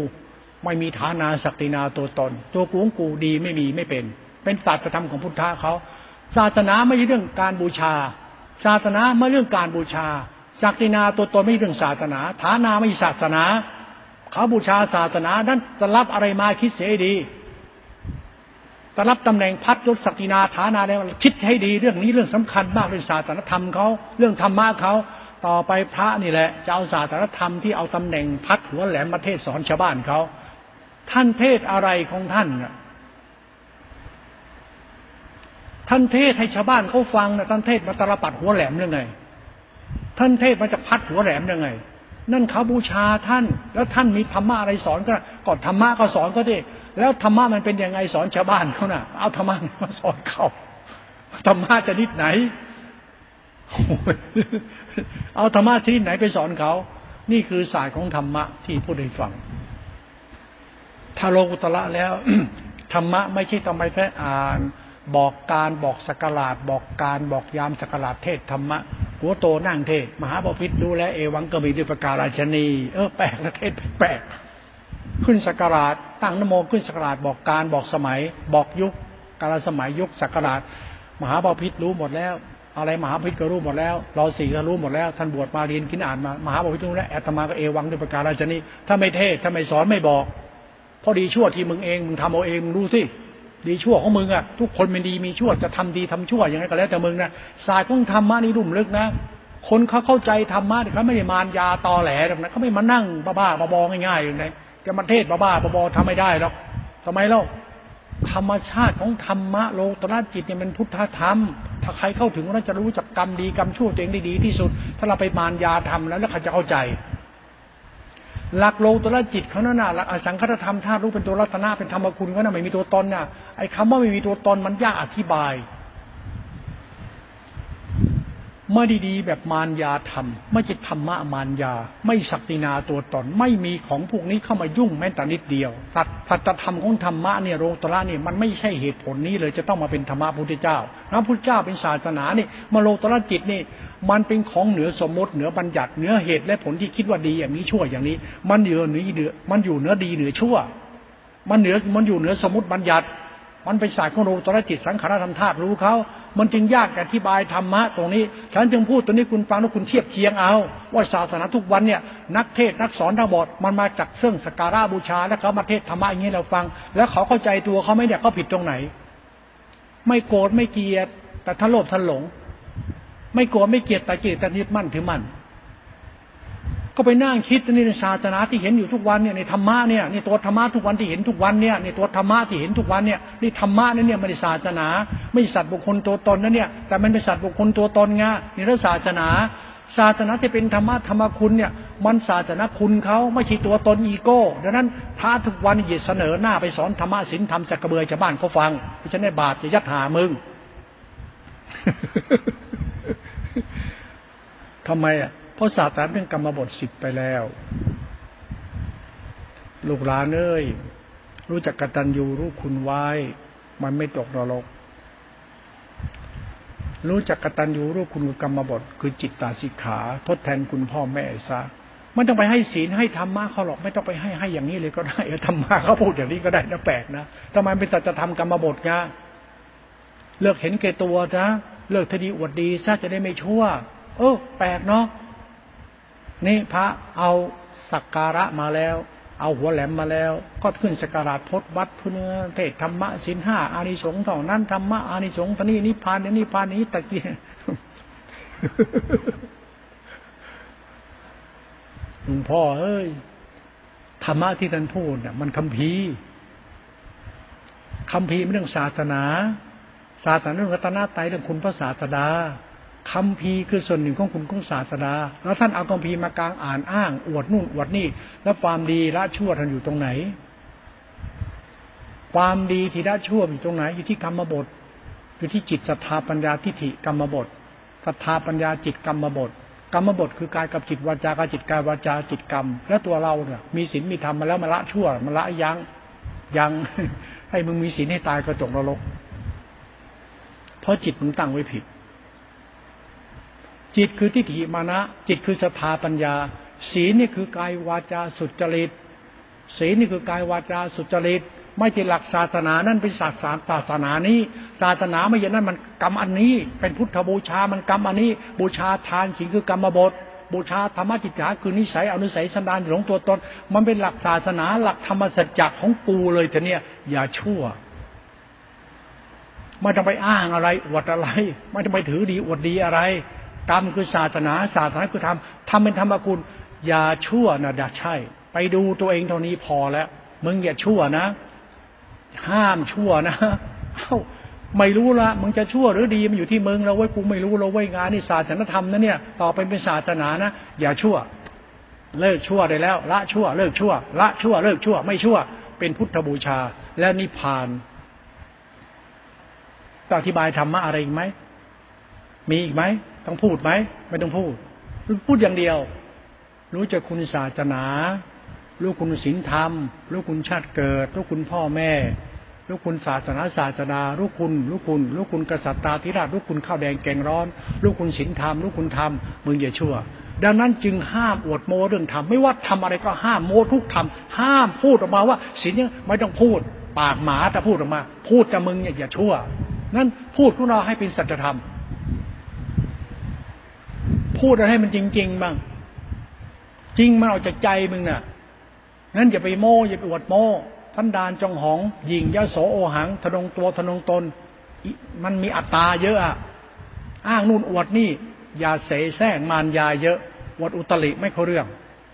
ไม่มีฐานาศักดินาตัวตน ตัวกูของกูดีไม่มีไม่เป็น เป็นศาสัจธรรมของพุทธะเขาศาสนาไม่ใช่เรื่องการบูชา ศาสนาไม่เรื่องการบูชาศักดินาตัวตนไม่ใช่เรื่องศาสนาฐานาไม่ใช่ศาสนา เขาบูชาศาสนานั้นจะรับอะไรมาคิดเสียดี แต่รับตำแหน่งพัดยศศักดินาฐานาแล้วคิดให้ดีเรื่องนี้เรื่องสำคัญมากเรื่องศาสนธรรมเขาเรื่องธรรมะเขาต่อไปพระนี่แหละจะเอาศาสนธรรมที่เอาตำแหน่งพัดหัวแหลมมาเทศสอนชาวบ้านเขาท่านเทศอะไรของท่านน่ะท่านเทศให้ชาวบ้านเขาฟังนะท่านเทศมาตรปัดหัวแหลมยังไง ท่านเทศมาจะพัดหัวแหลมยังไง นั่นเขาบูชาท่าน แล้วท่านมีธรรมะอะไรสอนก็ก่อนธรรมะก็สอนก็ไดิ แล้วธรรมะมันเป็นยังไงสอนชาวบ้านเขาน่ะ เอาธรรมะมาสอนเขาธรรมะจะนิดไหน เอาธรรมะชนิดไหนไปสอนเขา นี่คือศาสตร์ของธรรมะที่พูดให้ฟัง ถ้าโลกุตละแล้วธรรมะไม่ใช่ต้องไปแค่อ่าน บอกการบอกสกลาดบอกการบอกยามสกลาดเทศธรรมะหัวโตนั่งเทศ มหาบพิษดูแลเอวังก็มีด้วยประการาชนี เออแปลกละเทศแปลก ขึ้นสักลาดตั้งนโมขึ้นสักลาดบอกการบอกสมัย บอกยุคกาลสมัยยุคสักลาดมหาบพิษรู้หมดแล้ว อะไรมหาพิษก็รู้หมดแล้วเราสี่ก็รู้หมดแล้วท่านบวชมาเรียนกินอ่านมามหาบพิษรู้แล้วแอตมาก็เอวังด้วยประการาชนีถ้าไม่เทศถ้าไม่สอนไม่บอกพอดีชั่วที่มึงเองมึงทำเอาเองมึงรู้สิดีชั่วของมึงอะทุกคนเป็นดีมีชั่วจะทำดีทำชั่วอย่างไรก็แล้วแต่มึงนะศาสตร์ของธรรมะนี่รุ่มลึกนะคนเขาเข้าใจธรรมะเขาไม่ได้มารยาตอแหลหรอกนะเขาไม่มานั่งบ้าๆบอๆง่ายๆอย่างไร จะมาเทศบ้าๆบอๆทำไม่ได้หรอกทำไมเล่าธรรมชาติของธรรมะโลตระจิตเนี่ยมันพุทธธรรม ถ้าใครเข้าถึงเราจะรู้จักกรรมดีกรรมชั่วตัวเองได้ดีที่สุด ถ้าเราไปมารยาทำแล้วแล้วเขาจะเข้าใจ หลักโลตระจิตเขานั่นน่ะหลักอสังคตธรรมธาตุรู้เป็นตัวรัตนาเป็นธรรมคุณเขาน่ะไม่มีตัวตนน่ะไอ้คำว่าไม่มีตัวตนมันยากอธิบาย ไม่ดีๆแบบมารยาธรรม ไม่จิตธรรมะมารยา ไม่ศักดินาตัวตน ไม่มีของพวกนี้เข้ามายุ่งแม้แต่นิดเดียวตัดสัจธรรมของธรรมะเนี่ยโลตระเนี่ยมันไม่ใช่เหตุผลนี้เลยจะต้องมาเป็นธรรมะพุทธเจ้าพระพุทธเจ้าเป็นศาสนานี่มาโลตระจิตนี่ มันเป็นของเหนือสมมติเหนือบัญญัติเหนือเหตุและผลที่คิดว่าดีอย่างนี้ชั่วอย่างนี้ มันเหนือเหนือมันอยู่เหนือดีเหนือชั่ว มันเหนือมันอยู่เหนือสมมติบัญญัติ มันเป็นศาสตร์ของโลตระจิตสังขารธรรมธาตุรู้เขา มันจึงยากอธิบายธรรมะตรงนี้ ฉันจึงพูดตรงนี้คุณฟังแล้วคุณเทียบเคียงเอา ว่าศาสนาทุกวันเนี่ยนักเทศนักสอนทั้งหมดมันมาจากเสื่องสการะบูชาแล้วเขามาเทศธรรมะอย่างนี้เราฟัง แล้วเขาเข้าใจตัวเขาไม่เนี่ยเขาผิดตรงไหน ไม่โกรธไม่เกลียดแต่ท่านโลภท่านหลง ไม่โกรธไม่เกลียดแต่เกลียดแต่ยึดมั่นถือมั่น ก็ไปนั่งคิดนี่ในศาสนาที่เห็นอยู่ทุกวันเนี่ยในธรรมะเนี่ยในตัวธรรมะทุกวันที่เห็นทุกวันเนี่ยในตัวธรรมะที่เห็นทุกวันเนี่ยนี่ธรรมะนั่นเนี่ยไม่ได้ศาสนา ไม่สัตว์บุคคลตัวตนนั่นเนี่ยแต่มันเป็นสัตว์บุคคลตัวตนไงในเรื่องศาสนา ศาสนาที่เป็นธรรมะธรรมคุณเนี่ยมันศาสนาคุณเขาไม่ใช่ตัวตนอีโก้ดังนั้นพระทุกวันเหยียดเสนอหน้าไปสอนธรรมะศีลธรรมสักกระเบือชาวบ้านเขาฟังเพราะฉะนั้นบาปจะยัดหามึงทำไมอะ เพราะศาสตร์เรื่องกรรมบทสิบไปแล้ว ลูกหลานเอ้ยรู้จักกตัญญูรู้คุณไว้ มันไม่ตกนรก รู้จักกตัญญูรู้คุณกรรมบท คือจิตตาสิกขา ทดแทนคุณพ่อแม่ซะไม่ต้องไปให้ศีลให้ธรรมะเขาหรอกไม่ต้องไปให้ให้อย่างนี้เลยก็ได้ธรรมะเขาพูดอย่างนี้ก็ได้นะแปลกนะทำไมเป็นตัจะทำกรรมบทงะเลิกเห็นแก่ตัวนะเลิกทดีอวดดีซะจะได้ไม่ชั่วเออแปลกเนาะ นี่พระเอาสักการะมาแล้ว เอาหัวแหลมมาแล้ว ก็ขึ้นสักการะพดวัดพุเนื้อเทศธรรมะสินห้าอานิสงส์เท่านั้นธรรมะอานิสงส์ทนี้นิพพานนี้นิพพานนี้ตะกี้หลวงพ่อเอ้ยธรรมะที่ท่านพูดเนี่ยมันคำพีคำพีไม่เรื่องศาสนา ศาสนาเรื่องรัตนตรัยเรื่องคุณพระศาสดา คำพีคือส่วนหนึ่งของคุณของศาสดาแล้วท่านเอาคำพีมากลางอ่านอ้าง อวดนู่นอวดนี่ แล้วความดีละชั่วท่านอยู่ตรงไหน ความดีที่ละชั่วอยู่ตรงไหน อยู่ที่กรรมบท อยู่ที่จิตศรัทธาปัญญาทิฏฐิกรรมบทศรัทธาปัญญาจิตกรรมบทกรรมบทคือกายกับจิตวาจากัจิตกายวาจาจิตกรรม แล้วตัวเราเนี่ยมีศีลมีธรรมมาแล้วมาละชั่วมาละยังยังให้มึงมีศีลให้ตายกระจกนรกเพราะจิตมึงตั้งไว้ผิด จิตคือทิฏฐิมานะ จิตคือสภาปัญญา ศีลนี่คือกายวาจาสุจริตศีลนี่คือกายวาจาสุจริต ไม่ใช่หลักศาสนานั่นเป็นศาสนาศาสนานี้ ศาสนาไม่ใช่นั่นมันกรรมอันนี้ เป็นพุทธบูชามันกรรมอันนี้ บูชาทานศีลคือกรรมบทบูชาธรรมจิตาคือนิสัยอนุสัยสันดานหลงตัวตน มันเป็นหลักศาสนาหลักธรรมสัจจะของกูเลยแต่เนี่ยอย่าชั่วไม่ต้องไปอ้างอะไรอวดอะไร ไม่ต้องไปถือดีอวดดีอะไร กรรมคือศาสนา ศาสนาคือธรรมทำเป็นธรรมกุลอย่าชั่วนะดาใช่ ไปดูตัวเองเท่านี้พอแล้ว มึงอย่าชั่วนะ ห้ามชั่วนะเอ้าไม่รู้ละมึงจะชั่วหรือดีมันอยู่ที่มึงเราไว้ยกูไม่รู้เราไว้ยงานนี่ศาสนธรรมนะเนี่ย ต่อไปเป็นศาสนานะ อย่าชั่ว เลิกชั่วได้แล้ว ละชั่ว เลิกชั่ว ละชั่ว เลิกชั่ว ไม่ชั่ว เป็นพุทธบูชา และนิพพานอธิบายธรรมะอะไรอีกไหม มีอีกไหม ต้องพูดไหมไม่ต้องพูด พูดอย่างเดียว รู้จักคุณศาสนา รู้คุณศีลธรรม รู้คุณชาติเกิด รู้คุณพ่อแม่ รู้คุณศาสนาศาสนารู้คุณ รู้คุณ รู้คุณกษัตริย์ตาธิราช รู้คุณข้าวแดงแกงร้อน รู้คุณศีลธรรม รู้คุณธรรม มึงอย่าชั่ว ดังนั้นจึงห้ามอวดโมเรื่องธรรม ไม่ว่าทำอะไรก็ห้ามโมทุกธรรม ห้ามพูดออกมาว่าศีลเนี่ยไม่ต้องพูด ปากหมาแต่พูดออกมา พูดแต่มึงเนี่ยอย่าชั่ว นั้นพูดของเราให้เป็นสัจธรรม พูดอะไรให้มันจริง ๆ บ้าง จริงมันออกจากใจมึงน่ะนั้นอย่าไปโม้อย่าไปอวดโม้พันดานจองหองหญิงยะโสโอหังทนงตัวทนงตน มันมีอัตตาเยอะอะอ้างนู่นอวดนี่ อย่าเสแสร้งมารยาเยอะอวดอุตริไม่เขาเรื่อง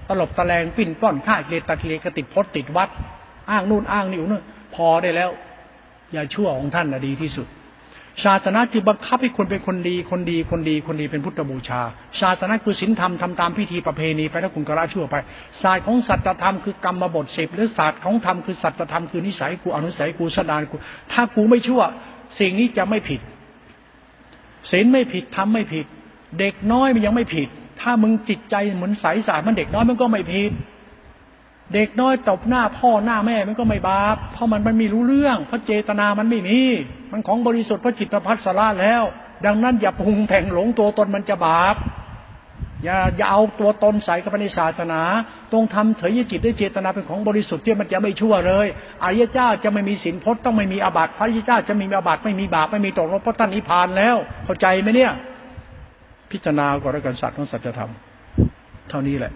ตลบตะแลงปิ้นป้อนฆ่าเกตตะเลกติดพดติดวัด อ้างนู่นอ้างนี่อุ่นพอได้แล้ว อย่าชั่วของท่านนะดีที่สุด ศาสนาจึงบังคับให้คนเป็นคนดีคนดีคนดีคนดีเป็นพุทธบูชา ศาสนาคือศีลธรรมทำตามพิธีประเพณีไปแล้วคุณก็ละชั่วไป ศาสตร์ของสัจธรรมคือกรรมบทสิบหรือศาสตร์ของธรรมคือสัจธรรมคือนิสัยกูอนุสัยกูสดานกู ถ้ากูไม่ชั่ว สิ่งนี้จะไม่ผิดศีลไม่ผิดทำไม่ผิด เด็กน้อยมันยังไม่ผิด ถ้ามึงจิตใจเหมือนใสสารมันเด็กน้อยมันก็ไม่ผิด เด็กน้อยตบหน้าพ่อหน้าแม่มันก็ไม่บาป เพราะมันมันไม่รู้เรื่อง เพราะเจตนามันไม่มี มันของบริสุทธิ์พระจิตพัสละแล้ว ดังนั้นอย่าปรุงแผงหลงตัวตนมันจะบาป อย่าอย่าเอาตัวตนใส่กับในศาสนา ตรงทำเถยจิตด้วยเจตนาเป็นของบริสุทธิ์ที่มันจะไม่ชั่วเลยอริยเจ้าจะไม่มีสินพจน์ต้องไม่มีอาบัติพระริยเจ้าจะมีอาบัติไม่มีบาปไม่มีตกรบเพราะท่านนิพพานแล้ว เข้าใจไหมเนี่ย พิจารณาก่อนแล้วกันสัตว์ของสัจธรรม เท่านี้แหละ